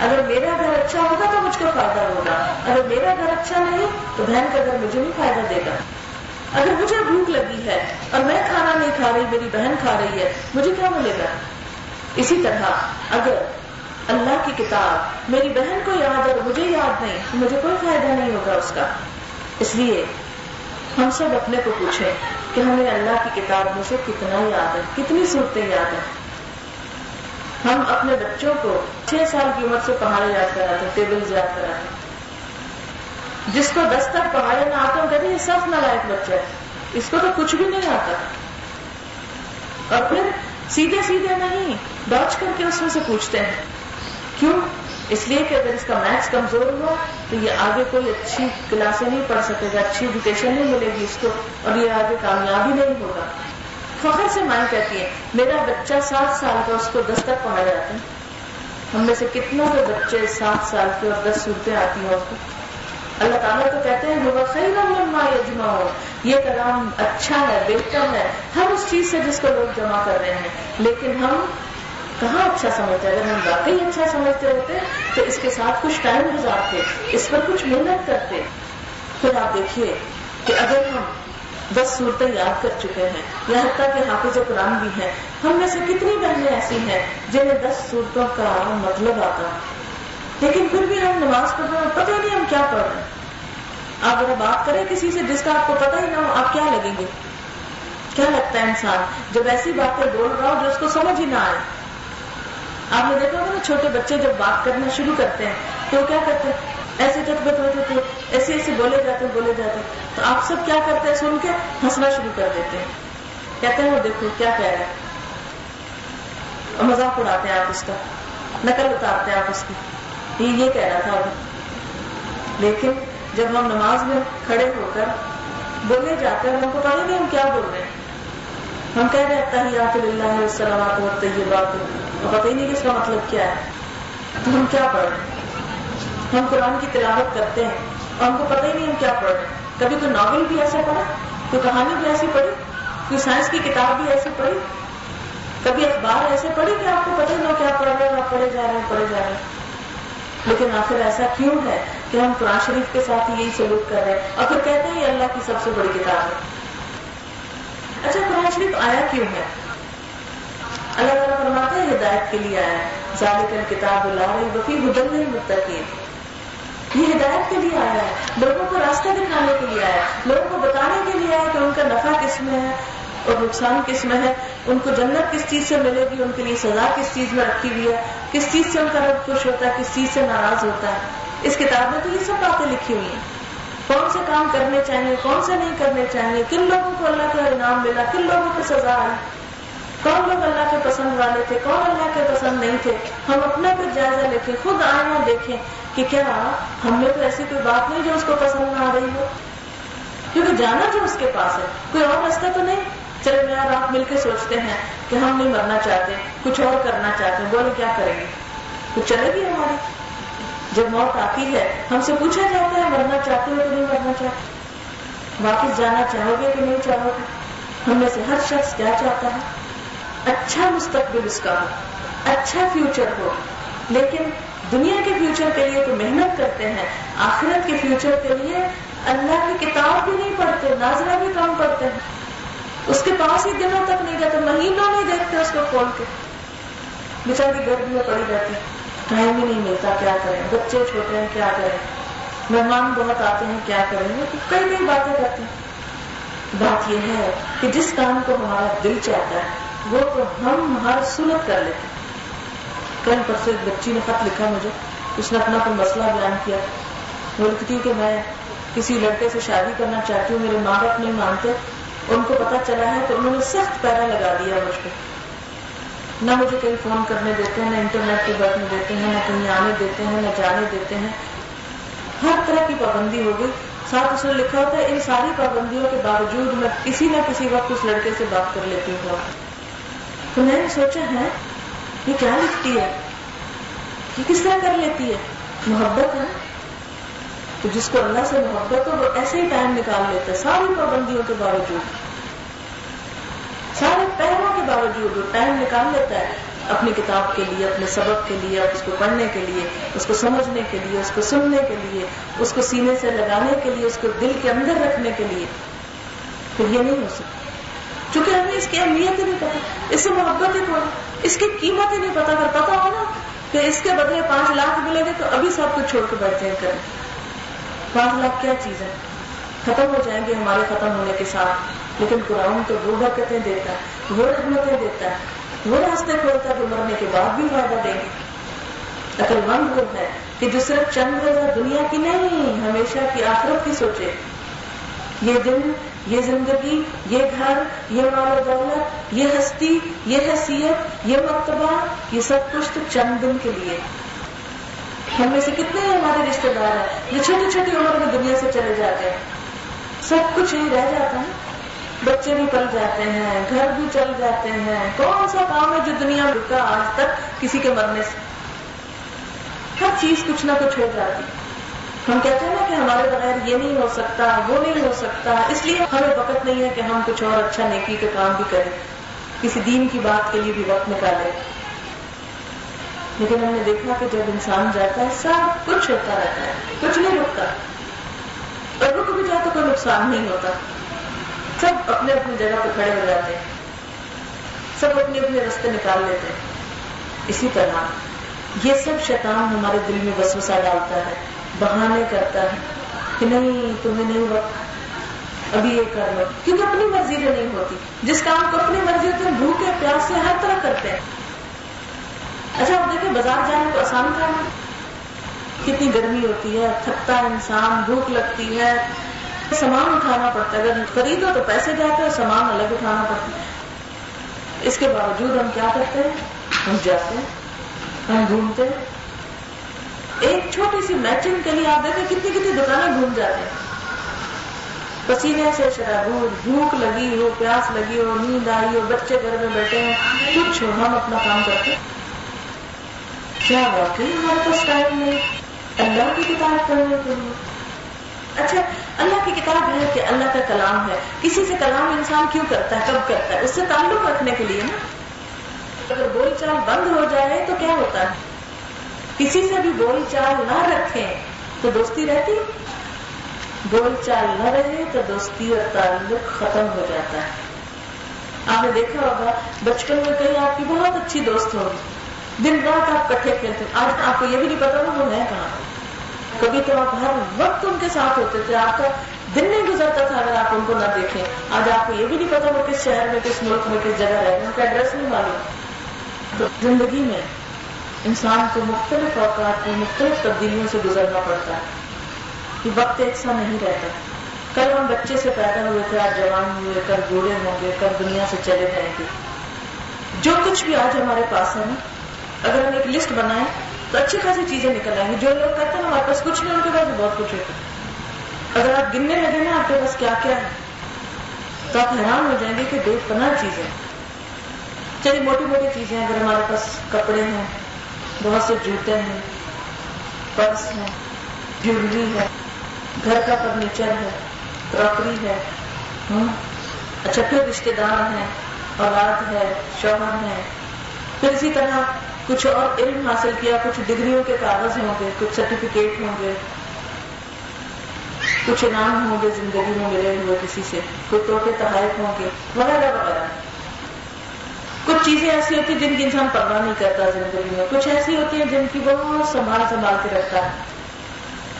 اگر میرا گھر اچھا ہوگا تو مجھ کو فائدہ ہوگا۔ اگر میرا گھر اچھا نہیں تو بہن کا گھر مجھے نہیں فائدہ دے گا۔ اگر مجھے بھوک لگی ہے اور میں کھانا نہیں کھا رہی، میری بہن کھا رہی ہے، مجھے کیا ملے گا؟ اسی طرح اگر اللہ کی کتاب، میری بہن کو یاد اور مجھے یاد نہیں تو مجھے کوئی فائدہ نہیں ہوگا اس کا۔ اس لیے ہم سب اپنے کو پوچھیں کہ ہمیں اللہ کی کتاب میں سے کتنا یاد ہے، کتنی صورتیں یاد ہیں۔ ہم اپنے بچوں کو چھ سال کی عمر سے پہاڑے یاد کراتے ٹیبل یاد کراتے جس کو دس تک پہاڑے نہ آتے کہتے یہ سب نالائق بچہ ہے اس کو تو کچھ بھی نہیں آتا۔ اور پھر سیدھے سیدھے نہیں، ڈاچ کر کے اس میں سے پوچھتے ہیں۔ کیوں؟ اس لیے کہ اگر اس کا میتھس کمزور ہوا تو یہ آگے کوئی اچھی کلاسیں نہیں پڑھ سکے گا، اچھی ایجوکیشن نہیں ملے گی اس کو، اور یہ آگے کامیابی نہیں ہوگا۔ فخر سے مائن کہتی ہے میرا بچہ سات سال کا اس کو دس تک پڑھا جاتے ہیں۔ ہم میں سے کتنا کے بچے سات سال کے اور دس صورتیں آتی ہیں اس کو۔ اللہ تعالیٰ تو کہتے ہیں وہ خیر مما یجما ہو یہ کلام اچھا ہے، بہتر ہے۔ ہر اس چیز سے جس کو لوگ جمع کر رہے ہیں۔ لیکن ہم کہاں اچھا سمجھتے اگر ہم واقعی اچھا سمجھتے ہوتے تو اس کے ساتھ کچھ ٹائم گزارتے، اس پر کچھ محنت کرتے۔ پھر آپ دیکھیے کہ اگر ہم دس صورتیں یاد کر چکے ہیں یا حتیٰ کہ حافظ قرآن بھی ہیں ہم میں سے کتنی بہنیں ایسی ہیں جنہیں دس صورتوں کا مطلب آتا۔ لیکن پھر بھی ہم نماز پڑھ رہے ہیں، پتہ نہیں ہم کیا پڑھ رہے ہیں۔ آپ اگر بات کریں، کسی سے جس کا آپ کو پتہ ہی نہ ہو، آپ کیا لگیں گے؟ کیا لگتا ہے انسان؟ جب ایسی باتیں بول رہا ہو جو اس کو سمجھ ہی نہ آئے۔ آپ نے دیکھا ہوگا نا چھوٹے بچے جب بات کرنا شروع کرتے ہیں تو کیا کرتے ہیں؟ ایسے جذبت ہوتے تھے ایسے ایسے بولے جاتے بولے جاتے تو آپ سب کیا کرتے ہیں؟ سن کے ہنسنا شروع کر دیتے ہیں۔ کہتے ہیں، وہ دیکھو کیا کہہ رہے ہیں مذاق اڑاتے ہیں آپ اس کا۔ نقل اتارتے ہیں آپ اس کی۔ یہ کہہ رہا تھا ابھی۔ لیکن جب ہم نماز میں کھڑے ہو کر بولے جاتے ہیں، ہم کو پتا نہیں ہم کیا بول رہے ہیں۔ ہم کہہ رہے ہیں، تحیات اللہ السلامات و طیبات پتہ ہی نہیں کہ اس کا مطلب کیا ہے۔ تو ہم کیا پڑھ رہے ہیں؟ ہم قرآن کی تلاوت کرتے ہیں اور ہم کو پتہ ہی نہیں ہم کیا پڑھ رہے ہیں۔ کبھی کوئی ناول بھی ایسا پڑھا؟ کوئی کہانی بھی ایسی پڑھی؟ کوئی سائنس کی کتاب بھی ایسی پڑھی؟ کبھی اخبار ایسے پڑھی کہ آپ کو پتہ ہی نہ کیا پڑھ رہے ہیں، آپ پڑھے جا رہے ہیں، پڑھے جا رہے ہیں۔ لیکن آخر ایسا کیوں ہے کہ ہم قرآن شریف کے ساتھ یہی سلوک کر رہے ہیں؟ اور پھر کہتے ہیں یہ اللہ کی سب سے بڑی کتاب ہے۔ اچھا قرآن شریف آیا کیوں ہے؟ اللہ تعالیٰ فرماتے ہیں ہدایت کے لیے آیا ہے۔ کتاب اللہ وفی بدل متقین یہ ہدایت کے لیے آیا ہے۔ لوگوں کو راستہ دکھانے کے لیے آیا ہے۔ لوگوں کو بتانے کے لیے آیا کہ ان کا نفع کس میں ہے اور نقصان کس میں ہے۔ ان کو جنت کس چیز سے ملے گی؟ ان کے لیے سزا کس چیز میں رکھی ہوئی ہے؟ کس چیز سے ان کا رب خوش ہوتا ہے؟ کس چیز سے ناراض ہوتا ہے؟ اس کتاب میں تو یہ سب باتیں لکھی ہوئی ہیں۔ کون سے کام کرنے چاہیے؟ کون سے نہیں کرنے چاہیے؟ کن لوگوں کو اللہ کا انعام ملا؟ کن لوگوں کو سزا آئی؟ کون لوگ اللہ کے پسند والے تھے؟ کون اللہ کے پسند نہیں تھے؟ ہم اپنا پھر جائزہ لے کے خود آئے ہیں دیکھیں کہ کیا ہم میں تو ایسی کوئی بات نہیں جو اس کو پسند نہ آ رہی ہو۔ کیونکہ جانا جو اس کے پاس ہے، کوئی اور راستہ تو نہیں؟ چلے میں اور آپ مل کے سوچتے ہیں کہ ہم نہیں مرنا چاہتے، کچھ اور کرنا چاہتے ہیں۔ بولے کیا کریں گے؟ کچھ چلے گی ہماری؟ جب موت آتی ہے، ہم سے پوچھا جاتا ہے، مرنا چاہتے ہو کہ نہیں مرنا چاہتے؟ واپس جانا چاہو گے کہ نہیں چاہو گے؟ ہم میں سے ہر شخص کیا چاہتا ہے؟ اچھا مستقبل اس کا ہو اچھا فیوچر ہو۔ لیکن دنیا کے فیوچر کے لیے تو محنت کرتے ہیں، آخرت کے فیوچر کے لیے اللہ کی کتاب بھی نہیں پڑھتے، ناظرہ بھی کام پڑھتے ہیں۔ اس کے پاس ہی دنوں تک نہیں جاتے، مہینوں نہیں دیکھتے اس کو کھول کے۔ بچاری گرمی میں پڑی جاتی ٹائم ہی نہیں ملتا کیا کریں۔ بچے چھوٹے ہیں، کیا کریں؟ مہمان بہت آتے ہیں، کیا کریں؟ گے کئی کئی باتیں کرتے ہیں۔ بات یہ ہے کہ جس کام کو ہمارا دل چاہتا ہے وہ تو ہم ہر سلط کر لیتے ہیں۔ کل پرسوں ایک بچی نے خط لکھا مجھے، اس نے اپنا کوئی مسئلہ بیان کیا۔ وہ لکھتی کہ میں کسی لڑکے سے شادی کرنا چاہتی ہوں، میرے ماں باپ نہیں مانتے، ان کو پتا چلا ہے تو انہوں نے سخت پیرا لگا دیا مجھ پہ۔ نہ مجھے کہیں فون کرنے دیتے ہیں، نہ انٹرنیٹ پہ بیٹھنے دیتے ہیں، نہ کہیں آنے دیتے ہیں، نہ جانے دیتے ہیں۔ ہر طرح کی پابندی ہو گئی۔ ساتھ اس نے لکھا ہوتا ہے، ان ساری پابندیوں کے باوجود میں کسی نہ کسی وقت اس لڑکے سے بات کر لیتی ہوں۔ تو میں نے سوچا ہے، یہ کیا لکھتی ہے؟ یہ کس طرح کر لیتی ہے؟ محبت ہے۔ تو جس کو اللہ سے محبت ہو، وہ ایسے ہی ٹائم نکال لیتا ہے، ساری پابندیوں کے باوجود۔ سارے پیروں کے باوجود وہ ٹائم نکال لیتا ہے، اپنی کتاب کے لیے، اپنے سبق کے لیے، اس کو پڑھنے کے لیے، اس کو سمجھنے کے لیے، اس کو سننے کے لیے، اس کو سینے سے لگانے کے لیے، اس کو دل کے اندر رکھنے کے لیے۔ پھر یہ نہیں ہو سکتا۔ چونکہ ہمیں اس کی اہمیت ہی نہیں پتا، اس سے محبت ہی کون اس کی قیمت ہی نہیں پتا۔ اگر پتا ہو نا کہ اس کے بدلے پانچ لاکھ ملے گے تو ابھی سب کچھ چھوڑ کے بیٹھ جائیں کریں۔ پانچ لاکھ کیا چیز ہے؟ ختم ہو جائیں گے ہمارے ختم ہونے کے ساتھ۔ لیکن قرآن تو وہ برکتیں دیتا ہے وہ رحمتیں دیتا ہے۔ وہ راستے کھولتا ہے جو مرنے کے بعد بھی فائدہ دیں گے۔ اگر مند وہ ہے کہ جو صرف چند روزہ دنیا کی نہیں، ہمیشہ کی آخرت کی سوچے۔ یہ دن یہ زندگی، یہ گھر، یہ مال و دولت، یہ ہستی، یہ حیثیت، یہ مرتبہ، یہ سب کچھ تو چند دن کے لیے۔ ہم میں سے کتنے ہمارے رشتے دار ہیں؟ جو چھوٹی چھوٹی عمر میں دنیا سے چلے جاتے ہیں۔ سب کچھ ہی رہ جاتا ہے۔ بچے بھی پل جاتے ہیں، گھر بھی چل جاتے ہیں۔ کون سا کام ہے جو دنیا رکا آج تک کسی کے مرنے سے؟ ہر چیز کچھ نہ کچھ ہو جاتی۔ ہم کہتے ہیں نا کہ ہمارے بغیر یہ نہیں ہو سکتا، وہ نہیں ہو سکتا، اس لیے ہمیں وقت نہیں ہے کہ ہم کچھ اور اچھا نیکی کے کام بھی کریں، کسی دین کی بات کے لیے بھی وقت نکالیں۔ لیکن ہم نے دیکھا کہ جب انسان جاتا ہے، سب کچھ ہوتا رہتا ہے، کچھ نہیں رکتا اور رک بھی جائے تو کوئی نقصان نہیں ہوتا۔ سب اپنے اپنی جگہ پہ کھڑے ہو جاتے ہیں۔ سب اپنے اپنے رستے نکال لیتے ہیں۔ اسی طرح یہ سب شیطان ہمارے دل میں وسوسہ ڈالتا ہے۔ بہانے کرتا ہے کہ نہیں، تمہیں نہیں وقت ابھی یہ کر لو۔ کیونکہ اپنی مرضی میں نہیں ہوتی۔ جس کام کو اپنی مرضی ہوتی ہے بھوکے پیاس سے ہر طرح کرتے ہیں۔ اچھا آپ دیکھیں، بازار جانے تو آسان کام ہے۔ کتنی گرمی ہوتی ہے، تھکتا ہے انسان، بھوک لگتی ہے۔ سامان اٹھانا پڑتا ہے۔ اگر خریدو تو پیسے جاتے ہیں سامان الگ اٹھانا پڑتا ہے۔ اس کے باوجود ہم کیا کرتے ہیں؟ ہم جاتے ہیں، ہم گھومتے ہیں۔ ایک چھوٹی سی میچنگ کے لیے آپ دیکھیں کتنی کتنی دکانیں گھوم جاتے ہیں۔ پسینے سے شرابور بھوک لگی ہو، پیاس لگی ہو، نیند آئی ہو، بچے گھر میں بیٹھے ہیں، کچھ ہو ہم اپنا کام کرتے کیا واقعی ہمارے پاس ٹائم نہیں؟ اللہ کی کتاب پڑھنے کے لیے۔ اچھا اللہ کی کتاب ہے کہ اللہ کا کلام ہے۔ کسی سے کلام انسان کیوں کرتا ہے؟ کب کرتا ہے؟ اس سے تعلق رکھنے کے لیے نا۔ اگر بول چال بند ہو جائے تو کیا ہوتا ہے؟ کسی سے بھی بول چال نہ رکھیں تو دوستی رہتی؟ بول چال نہ رہے تو دوستی اور تعلق ختم ہو جاتا ہے۔ آپ نے دیکھا ہوگا، بچپن میں کہیں آپ کی بہت اچھی دوست ہوگی دن رات آپ کٹھے کھیلتے آج آپ کو یہ بھی نہیں پتا نا وہ ہے کہاں کبھی تو آپ ہر وقت ان کے ساتھ ہوتے تھے۔ آپ کا دن نہیں گزرتا تھا اگر آپ ان کو نہ دیکھیں۔ آج آپ کو یہ بھی نہیں پتا وہ کس شہر میں، کس ملک میں، کس جگہ رہے ان کا ایڈریس نہیں معلوم۔ تو زندگی میں انسان کو مختلف اوقات میں مختلف تبدیلیوں سے گزرنا پڑتا ہے کہ وقت ایک سا نہیں رہتا۔ کل ہم بچے سے پیدا ہوئے تھے، آج جوان ہوئے، کل بوڑھے ہوں گے، کل دنیا سے چلے جائیں گے۔ جو کچھ بھی آج ہمارے پاس ہے نا، اگر ہم ایک لسٹ بنائیں تو اچھی خاصی چیزیں نکل آئیں گی۔ جو لوگ کہتے ہیں ہمارے پاس کچھ نہیں، ان کے پاس بہت کچھ ہوتا ہے۔ اگر آپ گننے لگے نا، آپ کے پاس کیا کیا ہے؟ تو آپ حیران ہو جائیں گے کہ بے پناہ چیزیں۔ چلیے موٹی موٹی چیزیں، اگر ہمارے پاس کپڑے ہیں بہت سے جوتے ہیں، پرس ہے جیولری ہے، گھر کا فرنیچر ہے، کراکری ہے ہاں؟ اچھا پھر رشتے دار ہیں، اولاد ہے، شوہر ہے پھر اسی طرح کچھ اور علم حاصل کیا، کچھ ڈگریوں کے کاغذ ہوں گے، کچھ سرٹیفکیٹ ہوں گے، کچھ انعام ہوں گے زندگی میں ملے ہوئے کسی سے کوئی توحفے تحائف ہوں گے، وغیرہ وغیرہ۔ کچھ چیزیں ایسی ہوتی ہیں جن کی انسان پرواہ نہیں کرتا زندگی میں، کچھ ایسی ہوتی ہیں جن کی بہت سنبھال سنبھال کے رکھتا ہے۔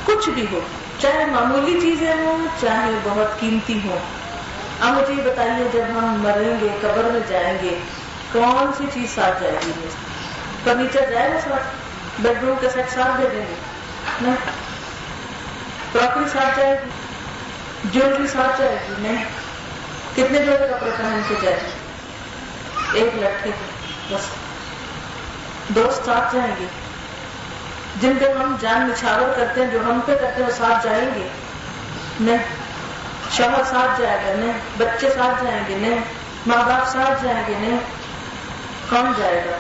کچھ بھی ہو، چاہے معمولی چیزیں ہوں، چاہے بہت قیمتی ہوں۔ اب مجھے یہ بتائیے، جب ہم مریں گے، قبر میں جائیں گے، کون سی چیز ساتھ جائے گی؟ فرنیچر جائے گا ساتھ؟ بیڈ روم کے سیٹ ساتھ دے دیں گے؟ کراکری ساتھ جائے گی؟ جیولری ساتھ جائے گی؟ نہیں۔ کتنے جوڑے کپڑے پہن کے جائے گی؟ ایک لڑکے بس۔ دوست ساتھ جائیں گے۔ جن پہ ہم جان نچھاور کرتے ہیں، جو ہم پہ کرتے ہیں، وہ ساتھ جائیں گے۔ نہیں، شوہر ساتھ جائے گا، نہیں۔ بچے ساتھ جائیں گے، نہیں۔ ماں باپ ساتھ جائیں گے، نہیں۔ کون جائے گا؟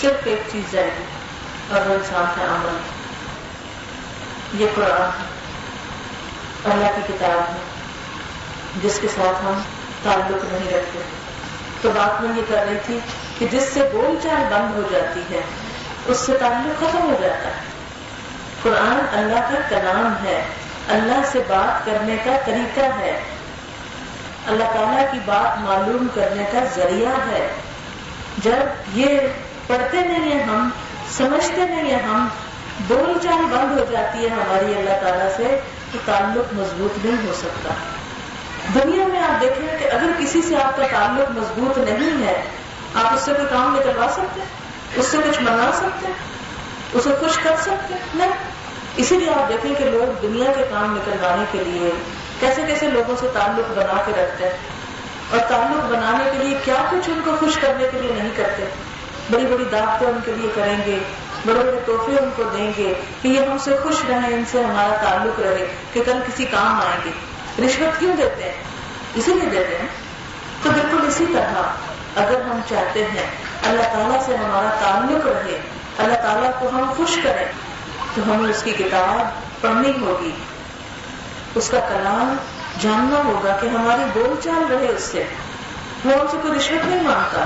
صرف ایک چیز جائے گی، اور وہ انسان کا عمل۔ یہ قرآن ہے۔ اللہ کی کتاب ہے، جس کے ساتھ ہم تعلق نہیں رکھتے۔ تو بات میں یہ کر رہی تھی کہ جس سے بول چال بند ہو جاتی ہے، اس سے تعلق ختم ہو جاتا ہے۔ قرآن اللہ کا کلام ہے۔ اللہ سے بات کرنے کا طریقہ ہے۔ اللہ تعالیٰ کی بات معلوم کرنے کا ذریعہ ہے۔ جب یہ پڑھتے نہیں ہیں ہم، سمجھتے نہیں ہیں ہم، بول چال بند ہو جاتی ہے ہماری اللہ تعالیٰ سے، تو تعلق مضبوط نہیں ہو سکتا۔ دنیا میں آپ دیکھیں کہ اگر کسی سے آپ کا تعلق مضبوط نہیں ہے، آپ اس سے کوئی کام نکلوا سکتے، اس سے کچھ منگا سکتے، اسے خوش کر سکتے، نہیں۔ اسی لیے آپ دیکھیں کہ لوگ دنیا کے کام نکلوانے کے لیے کیسے کیسے لوگوں سے تعلق بنا کے رکھتے ہیں۔ اور تعلق بنانے کے لیے کیا کچھ ان کو خوش کرنے کے لیے نہیں کرتے۔ بڑی بڑی دعوتیں ان کے لیے کریں گے، بڑے بڑے تحفے ان کو دیں گے کہ یہ ہم سے خوش رہیں، ان سے ہمارا تعلق رہے، کہ کل کسی کام آئیں گے۔ رشوت کیوں دیتے ہیں؟ اسی لیے دیتے ہیں۔ تو بالکل اسی طرح اگر ہم چاہتے ہیں اللہ تعالیٰ سے ہمارا تعلق رہے، اللہ تعالیٰ کو ہم خوش کریں، تو ہمیں اس کی کتاب پڑھنی ہوگی۔ اس کا کلام جاننا ہوگا کہ ہماری بول چال رہے اس سے۔ وہ ہم سے کوئی رشوت نہیں مانگتا،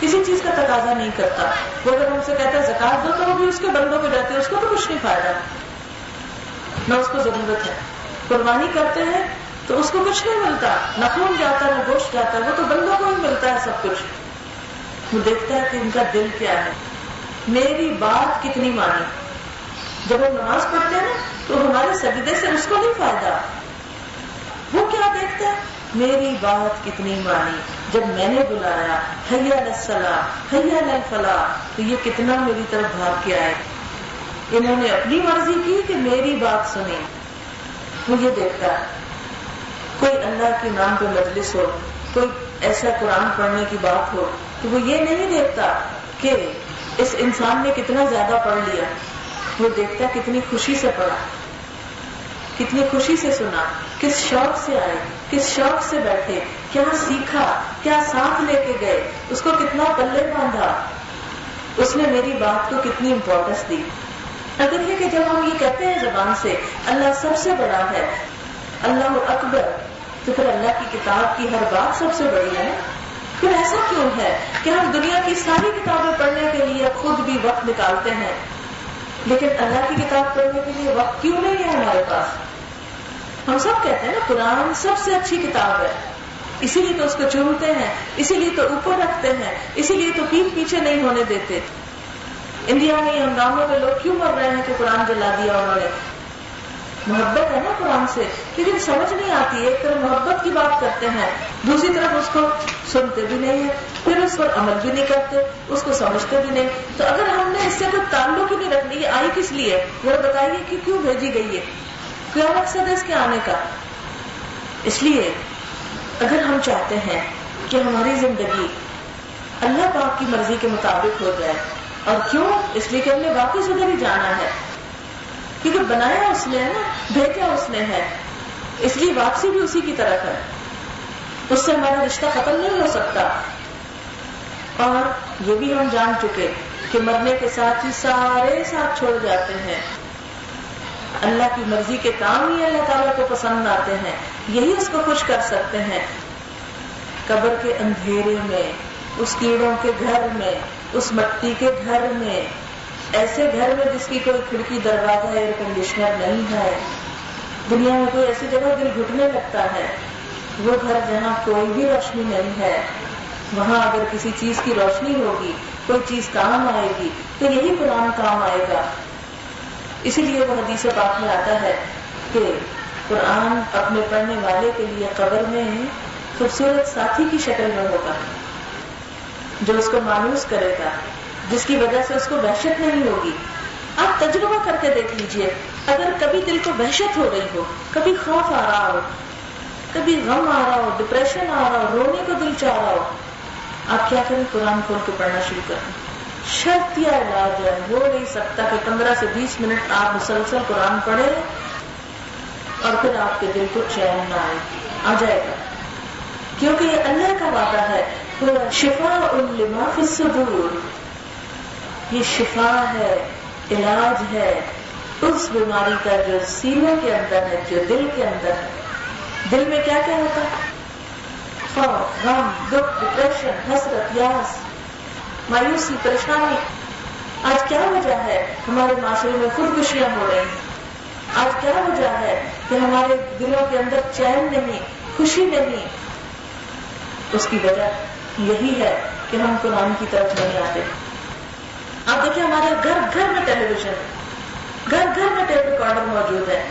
کسی چیز کا تقاضا نہیں کرتا۔ وہ اگر ہم سے کہتا ہے زکات دو تو وہ بھی اس کے بندوں پہ جاتے ہیں اس کو تو کچھ نہیں فائدہ۔ نہ اس کو ضرورت ہے۔ قربانی کرتے ہیں تو اس کو کچھ نہیں ملتا۔ نہ خون جاتا نہ گوشت جاتا ہے، وہ تو بندوں کو ہی ملتا ہے سب کچھ۔ وہ دیکھتا ہے کہ ان کا دل کیا ہے۔ میری بات کتنی مانی جب ہم نماز پڑھتے ہیں نا، تو ہمارے سجدے سے اس کو نہیں فائدہ۔ وہ کیا دیکھتا ہے؟ میری بات کتنی مانی جب میں نے بلایا، حیا السلام، حیا الفلاح، تو یہ کتنا میری طرف بھاگ کے آئے۔ انہوں نے اپنی مرضی کی کہ میری بات سنی وہ یہ دیکھتا ہے۔ کوئی اللہ کے نام پہ مجلس ہو، کوئی ایسا قرآن پڑھنے کی بات ہو، تو وہ یہ نہیں دیکھتا کہ اس انسان نے کتنا زیادہ پڑھ لیا۔ وہ دیکھتا کتنی خوشی سے پڑھا، کتنی خوشی سے سنا، کس شوق سے آئے، کس شوق سے بیٹھے، کیا سیکھا، کیا ساتھ لے کے گئے، اس کو کتنا پلے باندھا۔ اس نے میری بات کو کتنی امپورٹینس دی۔ اگر یہ کہ جب ہم یہ کہتے ہیں زبان سے، اللہ سب سے بڑا ہے، اللہ اکبر، تو پھر اللہ کی کتاب کی ہر بات سب سے بڑی ہے۔ پھر ایسا کیوں ہے کہ ہم دنیا کی ساری کتابیں پڑھنے کے لیے خود بھی وقت نکالتے ہیں؟ لیکن اللہ کی کتاب پڑھنے کے لیے وقت کیوں نہیں ہے ہمارے پاس؟ ہم سب کہتے ہیں نا، قرآن سب سے اچھی کتاب ہے۔ اسی لیے تو اس کو چنتے ہیں، اسی لیے تو اوپر رکھتے ہیں، اسی لیے تو پیٹ پیچھے نہیں ہونے دیتے۔ انڈیا میں ہنگاموں میں لوگ کیوں مر رہے ہیں کہ قرآن جلا دیا انہوں نے؟ محبت ہے نا قرآن سے لیکن سمجھ نہیں آتی ایک طرف محبت کی بات کرتے ہیں۔ دوسری طرف اس کو سنتے بھی نہیں ہیں، پھر اس پر عمل بھی نہیں کرتے، اس کو سمجھتے بھی نہیں۔ تو اگر ہم نے اس سے کوئی تعلق ہی نہیں رکھنی، یہ آئی کس لیے؟ وہ بتائیے کہ کیوں بھیجی گئی ہے؟ کیا مقصد ہے اس کے آنے کا؟ اس لیے اگر ہم چاہتے ہیں کہ ہماری زندگی اللہ پاک کی مرضی کے مطابق ہو جائے اور کیوں؟ اس لیے کہ ہم نے واپس ادھر ہی جانا ہے۔ کیونکہ بنایا اس نے نا، بھیجا اس نے ہے۔ اس لیے واپسی بھی اسی کی طرف ہے۔ اس سے ہمارا رشتہ ختم نہیں ہو سکتا۔ اور یہ بھی ہم جان چکے کہ مرنے کے ساتھ ہی سارے ساتھ چھوڑ جاتے ہیں۔ اللہ کی مرضی کے کام ہی اللہ تعالیٰ کو پسند آتے ہیں۔ یہی اس کو خوش کر سکتے ہیں۔ قبر کے اندھیرے میں اس کیڑوں کے گھر میں، اس مٹی کے گھر میں۔ ایسے گھر میں جس کی کوئی کھڑکی، دروازہ ایئر کنڈیشنر نہیں ہے۔ دنیا میں کوئی ایسی جگہ دل گھٹنے لگتا ہے۔ وہ گھر جہاں کوئی بھی روشنی نہیں ہے۔ وہاں اگر کسی چیز کی روشنی ہوگی، کوئی چیز کام آئے گی، تو یہی قرآن کام آئے گا۔ اسی لیے وہ حدیث پاک میں آتا ہے کہ قرآن اپنے پڑھنے والے کے لیے قبر میں خوبصورت ساتھی کی شکل میں ہوگا جو اس کو مانوس کرے گا، جس کی وجہ سے اس کو وحشت نہیں ہوگی۔ آپ تجربہ کر کے دیکھ لیجیے، اگر کبھی دل کو وحشت ہو رہی ہو، کبھی خوف آ رہا ہو، کبھی غم آ رہا ہو ڈپریشن آ رہا ہو، رونے کو دل چاہ رہا ہو، آپ کیا کریں؟ قرآن کھول کے پڑھنا شروع کریں۔ شرط یا علاج ہے، ہو نہیں سکتا کہ پندرہ سے بیس منٹ آپ مسلسل قرآن پڑھیں اور پھر آپ کے دل کو چین نہ آئے۔ آ جائے گا۔ کیونکہ یہ اللہ کا وعدہ ہے۔ شفا الما فی الصدور۔ یہ شفا ہے، علاج ہے۔ اس بیماری کا جو سینوں کے اندر ہے، جو دل کے اندر ہے۔ دل میں کیا کیا ہوتا ہے؟ خوف، غم، دکھ ڈپریشن حسرت، یاس۔ مایوسی، پریشانی۔ آج کیا وجہ ہے؟ ہمارے معاشرے میں خودکشیاں ہو رہی ہیں۔ آج کیا وجہ ہے کہ ہمارے دلوں کے اندر چین نہیں، خوشی نہیں؟ اس کی وجہ یہی ہے کہ ہم قرآن کی طرف نہیں آتے آپ دیکھیں ہمارے گھر گھر میں ٹیلی ویژن گھر گھر میں ٹیپ ریکارڈر موجود ہے۔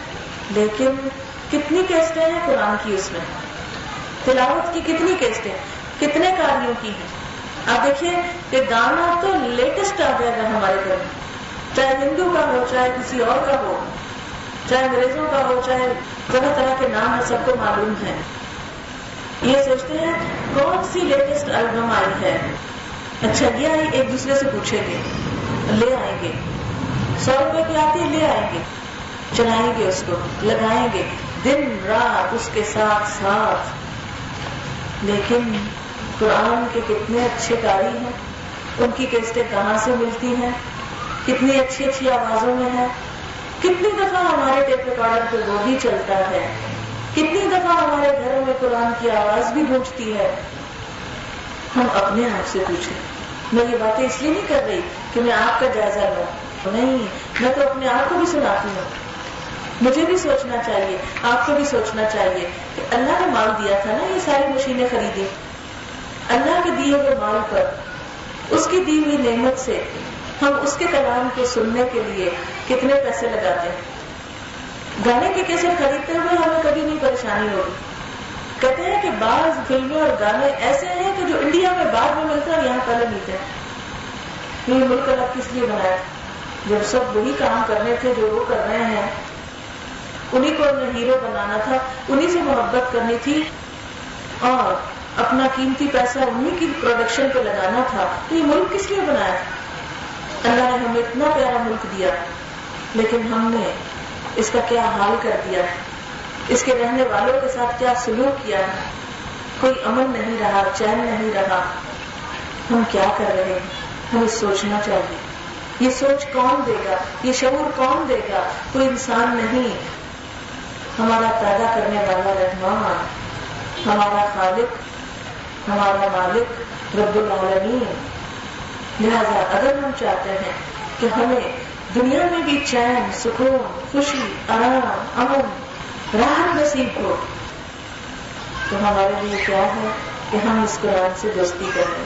لیکن کتنی کیسٹیں ہیں قرآن کی اس میں؟ تلاوت کی کتنی کیسٹیں کتنے کاریوں کی ہیں؟ آپ دیکھیے کہ گانا تو لیٹسٹ آ جائے گا ہمارے گھر میں۔ چاہے ہندو کا ہو، چاہے کسی اور کا ہو، چاہے انگریزوں کا ہو، چاہے طرح طرح کے نام ہے سب کو معلوم ہے۔ یہ سوچتے ہیں کون سی لیٹسٹ البم آئی ہے؟ اچھا یہ آئی ایک دوسرے سے پوچھیں گے، لے آئیں گے۔ سو روپے کی آتی ہے، لے آئیں گے۔ چلائیں گے اس کو، لگائیں گے۔ دن، رات، اس کے ساتھ ساتھ۔ لیکن قرآن کے کتنے اچھے کاری ہیں، ان کی کیسٹیں کہاں سے ملتی ہیں؟ کتنی اچھی اچھی آوازوں میں ہے کتنی دفعہ ہمارے ٹیپ ریکارڈر پہ وہ بھی چلتا ہے۔ کتنی دفعہ ہمارے گھروں میں قرآن کی آواز بھی گونجتی ہے۔ ہم اپنے آپ سے پوچھیں۔ میں یہ باتیں اس لیے نہیں کر رہی کہ میں آپ کا جائزہ لوں۔ نہیں، میں تو اپنے آپ کو بھی سناتی ہوں۔ مجھے بھی سوچنا چاہیے، آپ کو بھی سوچنا چاہیے کہ اللہ نے مال دیا تھا نا یہ ساری مشینیں خریدی اللہ کے دیے ہوئے مال پر، اس کی دی ہوئی نعمت سے ہم اس کے کلام کو سننے کے لیے کتنے پیسے لگاتے ہیں۔ گانے کے کیسے خریدتے ہوئے ہمیں کبھی نہیں پریشانی ہوگی۔ کہتے ہیں کہ بعض فلمیں اور گانے ایسے ہیں کہ جو انڈیا میں بعد میں ملتے ہیں یہاں پہلے ملتے ہیں۔ یہ ملک الگ کس لیے بنایا جب سب وہی کام کرنے تھے جو وہ کر رہے ہیں۔ انہیں کو ہیرو بنانا تھا، انہیں سے محبت کرنی تھی اور اپنا قیمتی پیسہ انہیں کی پروڈکشن پہ لگانا تھا۔ تو یہ ملک کس لیے بنایا اللہ نے ہمیں اتنا پیارا ملک دیا، لیکن ہم نے اس کا کیا حال کر دیا ہے؟ اس کے رہنے والوں کے ساتھ کیا سلوک کیا ہے؟ کوئی امن نہیں رہا، چین نہیں رہا۔ ہم کیا کر رہے ہیں؟ ہمیں سوچنا چاہیے۔ یہ سوچ کون دے گا؟ یہ شعور کون دے گا؟ کوئی انسان نہیں۔ ہمارا پیدا کرنے والا رحمان، ہمارا خالق، ہمارا مالک، رب العالمین۔ لہذا اگر ہم چاہتے ہیں کہ ہمیں دنیا میں بھی چین، سکون، خوشی، آرام، امن راحت نصیب ہو۔ تو ہمارے لیے کیا ہے کہ ہم اس قرآن سے دوستی کریں؟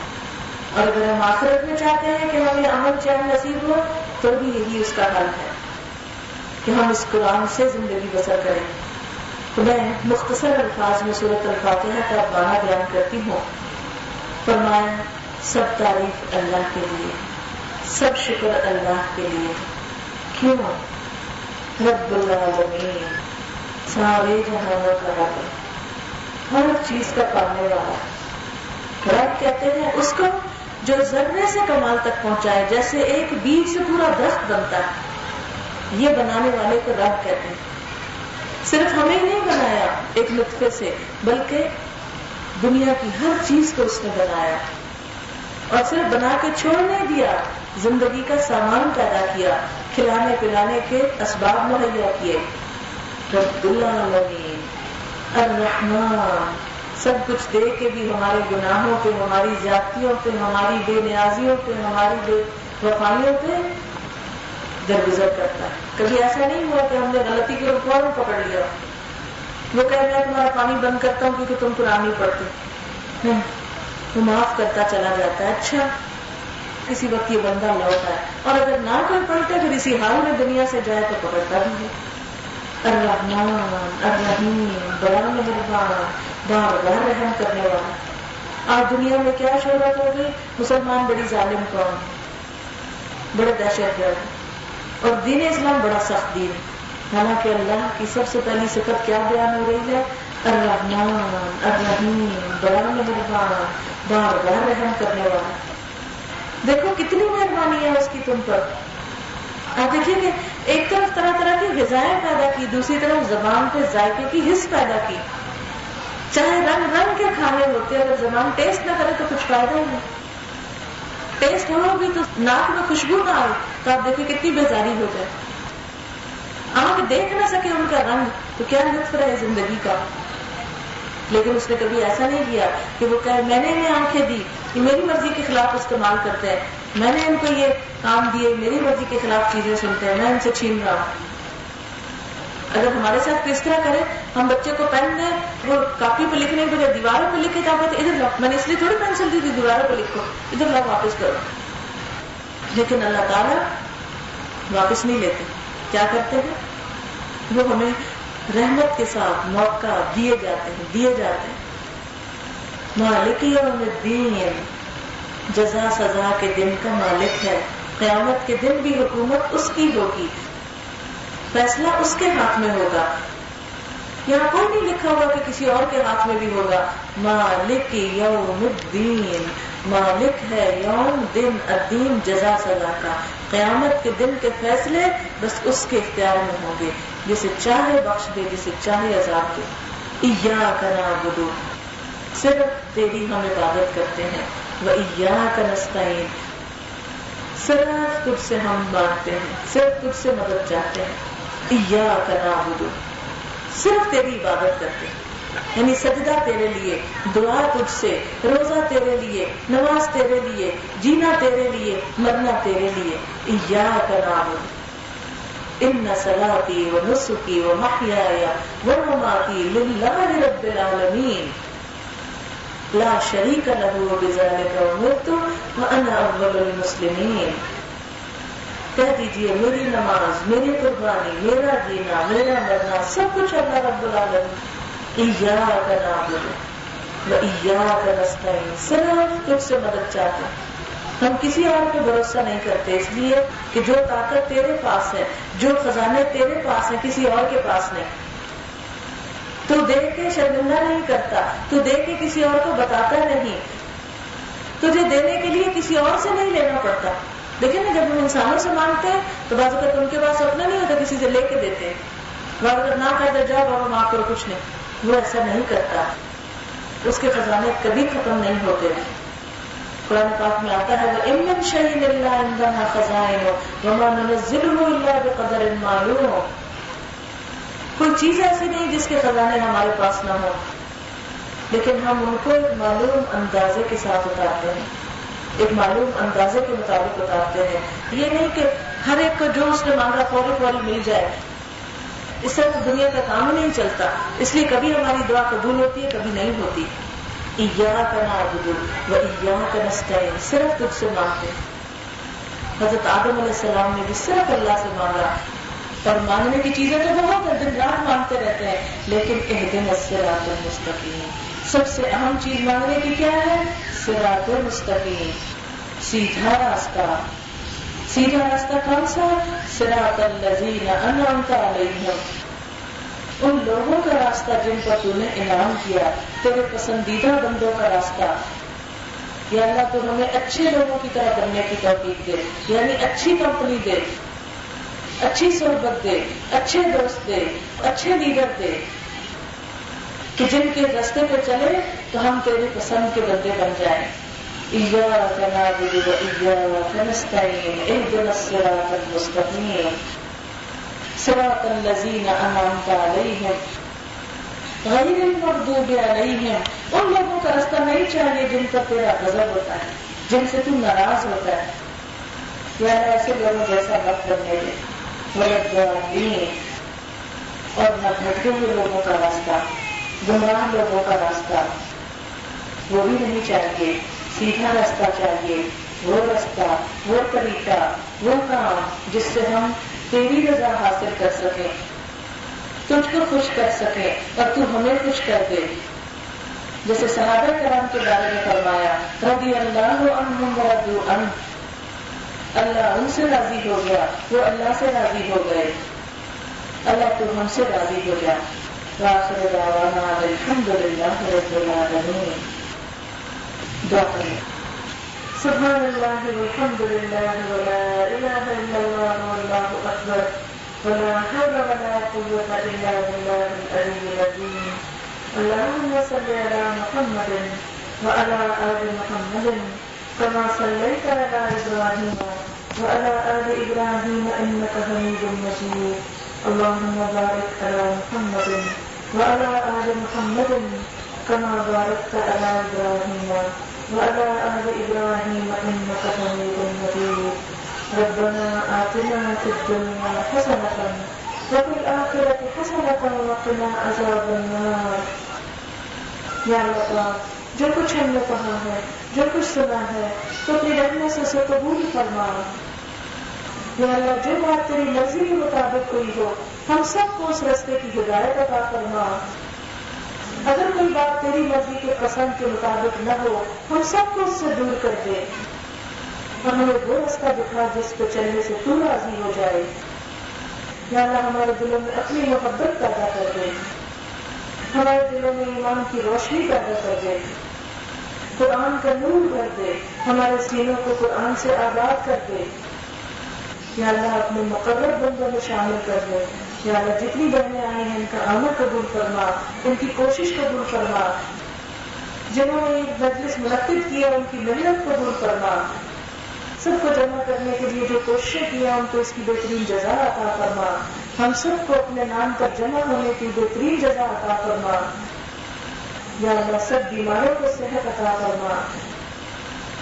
اور اگر ہم آخرت میں چاہتے ہیں کہ ہمیں امن، چین نصیب ہو، تو بھی یہی اس کا حل ہے کہ ہم اس قرآن سے زندگی بسر کریں۔ تو میں مختصر الفاظ میں صورت الفاتحہ کا بانا بیان کرتی ہوں۔ فرمایا، سب تعریف اللہ کے لیے، سب شکر اللہ کے لیے۔ کیوں؟ رب العالمین سارے جہانوں کا رب ہر چیز کا پانے والا رب کہتے ہیں؟ اس کو جو ذرے سے کمال تک پہنچائے، جیسے ایک بیج سے پورا درخت بنتا ہے۔ یہ بنانے والے کو رب کہتے ہیں۔ صرف ہمیں نہیں بنایا ایک نطفے سے، بلکہ دنیا کی ہر چیز کو اس نے بنایا۔ اور صرف بنا کے چھوڑ نہیں دیا، زندگی کا سامان پیدا کیا۔ کھلانے پلانے کے اسباب مہیا کیے۔ رب العالمین سب کچھ دے کے بھی ہمارے گناہوں پہ، ہماری زیادتیوں پہ، ہماری بے نیازیوں پہ، ہماری بے وفائیوں پہ درگزر کرتا ہے۔ کبھی ایسا نہیں ہوا کہ ہم نے غلطی کے فوراً پکڑ لیا۔ وہ کہہ رہا تمہارا پانی بند کرتا ہوں کیونکہ تم قرآن نہیں پڑھتے وہ معاف کرتا چلا جاتا ہے۔ اچھا کسی وقت یہ بندہ لوٹا ہے اور اگر نہ کوئی پڑھتا پھر اسی حال میں دنیا سے جائے تو پکڑتا بھی ہے الرحمن، الرحیم، بڑا مہربان بار بار رحم کرنے والا۔ آج دنیا میں کیا شہرت ہو گئی مسلمان بڑی ظالم قوم بڑے دہشت گرد اور دین اسلام بڑا سخت دین حالانکہ اللہ کی سب سے پہلی صفت کیا بیان ہو رہی ہے؟ الرحمن، الرحیم، بڑا مہربان بار بار رحم کرنے والا۔ دیکھو کتنی مہربانی ہے اس کی تم پر۔ آپ دیکھیے کہ ایک طرف طرح طرح کی غذائیں پیدا کی، دوسری طرف زبان پہ ذائقے کی حص پیدا کی۔ چاہے رنگ رنگ کے کھانے ہوتے، اگر زبان ٹیسٹ نہ کرے تو کچھ فائدہ ہی نہیں۔ ٹیسٹ ہو بھی تو ناک میں خوشبو نہ آئے تو آپ دیکھیں کتنی بیزاری ہو جائے۔ آنکھ دیکھ نہ سکے ان کا رنگ تو کیا لطف رہے زندگی کا۔ لیکن اس نے کبھی ایسا نہیں کیا کہ وہ کہ میں نے انہیں آنکھیں دی کہ میری مرضی کے خلاف استعمال کرتے ہیں، میں نے ان کو یہ کام دیے، میری مرضی کے خلاف چیزیں سنتے ہیں، میں ان سے چھین رہا ہوں۔ اگر ہمارے ساتھ کس طرح کرے، ہم بچے کو پین دیں، وہ کاپی پہ لکھنے کے بجائے دیواروں پہ لکھے جاتے تھے ادھر لاؤ۔ میں نے اس لیے تھوڑی پینسل دی تھی، دیواروں پہ لکھو، ادھر لاؤ، واپس کرو۔ لیکن اللہ تعالیٰ واپس نہیں لیتے۔ کیا کرتے ہیں؟ وہ ہمیں رحمت کے ساتھ موقع دیے جاتے ہیں، دیے جاتے ہیں۔ مالک یوم الدین، جزا سزا کے دن کا مالک ہے۔ قیامت کے دن بھی حکومت اس کی ہوگی۔ فیصلہ اس کے ہاتھ میں ہوگا۔ یہاں کوئی نہیں لکھا ہوا کہ کسی اور کے ہاتھ میں بھی ہوگا۔ مالک یوم الدین، مالک ہے یوم دن، الدین جزا سزا کا۔ قیامت کے دن کے فیصلے بس اس کے اختیار میں ہوں گے۔ جسے چاہے بخش دے، جسے چاہے عذاب دے۔ ایا کا بدو صرف تیری ہم عبادت کرتے ہیں۔ وہ ایا کا نسطین صرف تجھ سے ہم مانگتے ہیں، صرف تجھ سے مدد چاہتے ہیں۔ کرنا بدو صرف تیری عبادت کرتے یعنی سجدہ تیرے لیے، دعا تجھ سے، روزہ تیرے لیے، نماز تیرے لیے، جینا تیرے لیے، مرنا تیرے لیے۔ یا کرنا بدو ان سلاتی و نسخی و محیا رب العالمین لا شریک له بذلك امرت وانا اول المسلمین کہہ دیجیے میری نماز میری قربانی میرا جینا میرا مرنا، سب کچھ اللہ رب العالمین ایاک نعبد و ایاک نستعین صرف تجھ سے مدد چاہتے ہیں ہم کسی اور پہ بھروسہ نہیں کرتے، اس لیے کہ جو طاقت تیرے پاس ہے، جو خزانے تیرے پاس ہیں، کسی اور کے پاس نہیں۔ تو دیکھ کے شرمندہ نہیں کرتا، تو دیکھ کے کسی اور کو بتاتا نہیں۔ تجھے دینے کے لیے کسی اور سے نہیں لینا پڑتا۔ دیکھیں نا، جب ہم انسانوں سے مانگتے ہیں، تو بعض اوقات ان کے پاس اپنا نہیں ہوتا، کسی سے لے کے دیتے بعض اگر نہ کر جاؤ، بابا ماں کرو، کچھ نہیں۔ وہ ایسا نہیں کرتا۔ اس کے خزانے کبھی ختم نہیں ہوتے۔ قرآن پاک میں آتا ہے وہ امن شہید اللہ اندنا خزائن وما ننزله الا بقدر معلوم۔ کوئی چیز ایسی نہیں جس کے خزانے ہمارے پاس نہ ہو لیکن ہم ان کو ایک معلوم اندازے کے ساتھ اتارتے ہیں۔ ایک معلوم اندازے کے مطابق اتارتے ہیں۔ یہ نہیں کہ ہر ایک کو جو اس نے مانگا فوری فوری مل جائے۔ اس سے تو دنیا کا کام نہیں چلتا۔ اس لیے کبھی ہماری دعا قبول ہوتی ہے، کبھی نہیں ہوتی۔ نعبد و کا نستعین، صرف تجھ سے مانگتے حضرت آدم علیہ السلام نے بھی صرف اللہ سے مانگا۔ اور مانگنے کی چیزیں تو بہت ہے دن رات مانگتے رہتے ہیں، لیکن ایک دن سرات مستقیم سب سے اہم چیز مانگنے کی کیا ہے؟ سرات مستقیم سیدھا راستہ۔ سیدھا راستہ کون سا؟ سراط الذین انعمت علیہم۔ ان لوگوں کا راستہ جن پر تو نے انعام کیا تیرے پسندیدہ بندوں کا راستہ۔ یا اللہ تو ہمیں اچھے لوگوں کی طرح بننے کی توفیق دے یعنی اچھی کمپنی دے، اچھی صحبت دے، اچھے دوست دے، اچھے لیڈر دے۔ کہ جن کے رستے پہ چلے تو ہم تیرے پسند کے بندے بن جائیں۔ صراط الذين انعمت عليهم غیر المغضوب علیہم۔ ان لوگوں کا رستہ نہیں چاہیے جن پر تیرا غضب ہوتا ہے، جن سے تم ناراض ہوتا ہے۔ یا ایسے لوگوں جیسا وقت کرنے دے۔ غلط اور نہ بھٹکے ہوئے لوگوں کا راستہ، گمراہ لوگوں کا راستہ۔ وہ بھی نہیں چاہیے۔ سیدھا راستہ چاہیے۔ وہ راستہ، وہ طریقہ، وہ کام جس سے ہم تیری رضا حاصل کر سکیں تجھ کو خوش کر سکے اور تو ہمیں خوش کر دے۔ جیسے صحابہ کرام کے بارے میں فرمایا، رضی اللہ عنہم ورضو عنہ، اللہ ان سے راضی ہو گیا، وہ اللہ سے راضی ہو گئے۔ اللہ تو ہم سے راضی ہو گیا۔ واخر دعوانا الحمدللہ رب العالمین۔ دعا کریں۔ سبحان الله والحمد لله ولا إله إلا الله والله أكبر. ولا حول ولا قوة إلا بالله العلي العظيم. اللهم صل على محمد وعلى آل محمد كما صليت على إبراهيم وعلى آل إبراهيم إنك حميد مجيد. اللهم بارك على محمد وعلى آل محمد كما باركت على إبراهيم. وعلى آل إبراهيم إنك حميد مجيد. ربنا آتنا في الدنيا حسنة وفي الآخرة حسنة وقنا عذاب النار. یا اللہ جو کچھ ہم نے کہا ہے، جو کچھ سنا ہے، تو اپنی رحمت سے اسے قبول فرما۔ یا اللہ، جو بات تیری مرضی کے مطابق کوئی ہو، ہم سب کو اس رستے کی ہدایت عطا فرما۔ اگر کوئی بات تیری مرضی کے پسند کے مطابق نہ ہو، ہم سب کو اس سے دور کر دے۔ ہمیں وہ رستہ دکھا جس پہ چلنے سے تو راضی ہو جائے۔ یا اللہ ہمارے دلوں میں اپنی محبت پیدا کر دے۔ ہمارے دلوں میں ایمان کی روشنی پیدا کر دے۔ قرآن کا نور کر دے۔ ہمارے سینوں کو قرآن سے آباد کر دے۔ یا اللہ اپنے مقرر بندوں میں شامل کر دے۔ یا اللہ جتنی بہنیں آئی ہیں، ان کا آمد قبول فرما، ان کی کوشش قبول فرما۔ جنہوں نے مجلس منعقد کیا، ان کی محنت قبول فرما۔ سب کو جمع کرنے کے لیے جو کوششیں کیا، ان کو اس کی بہترین جزا عطا فرما۔ ہم سب کو اپنے نام پر جمع ہونے کی بہترین جگہ عطا فرما۔ یا اللہ، سب بیماروں کو صحت عطا فرما۔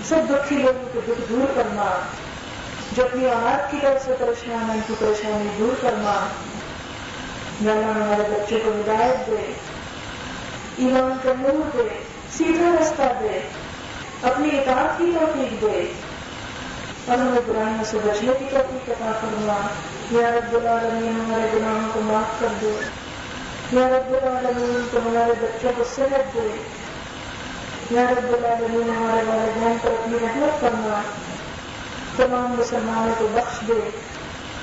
سب دکھی لوگوں کے دکھ دور کرنا جو اپنی اولاد کی طرف سے پریشان ہے ان کی پریشانی دور کرنا یا اللہ ہمارے بچے کو ہدایت دے، ایمان کا نور دے، سیدھا رستہ دے، اپنی اطاعت کی توفیق دے۔ اور ہمیں برائیوں سے بچنے کی توفیق عطا فرما۔ یا رب العالمین، ہمارے گناہوں کو معاف کر دے۔ یا رب العالمین تو ہمارے بچوں کو صحت دے۔ یا رب العالمین، ہمارے والدین پر اپنی رحمت کرنا تمام مسلمانوں کو بخش دے۔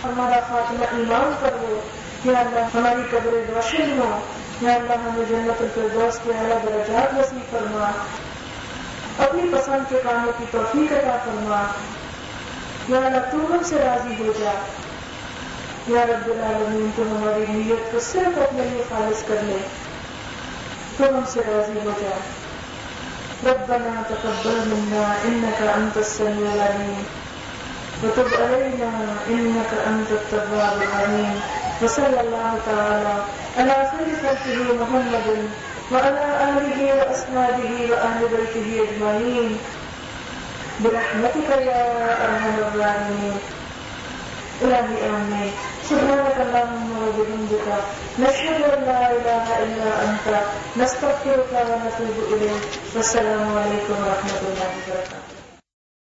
ہمارا خاتمہ ایمان کر دو یا اللہ ہماری قبر روشن ہو۔ یا اللہ ہمیں جنت الفردوس کے اعلیٰ درجات نصیب فرما۔ اپنی پسند کے کاموں کی توفیق عطا فرما۔ یا اللہ تو ہم سے راضی ہو جا۔ یا رب العالمین، تو ہماری نیت کو صرف اپنے لیے خالص کر لے۔ تو ہم سے راضی ہو جا۔ ربنا تقبل منا انك انت السميع العليم وتب علينا انك انت التواب الرحيم وصلى الله تعالى على خير خلقه محمد وعلى اله واصحابه واهل بيته اجمعين برحمتك يا ارحم الراحمين. الهي امين سبحانك اللهم وبحمدك. نشهد ان لا اله الا انت نستغفرك ونتوب اليك والسلام عليكم ورحمه الله وبركاته.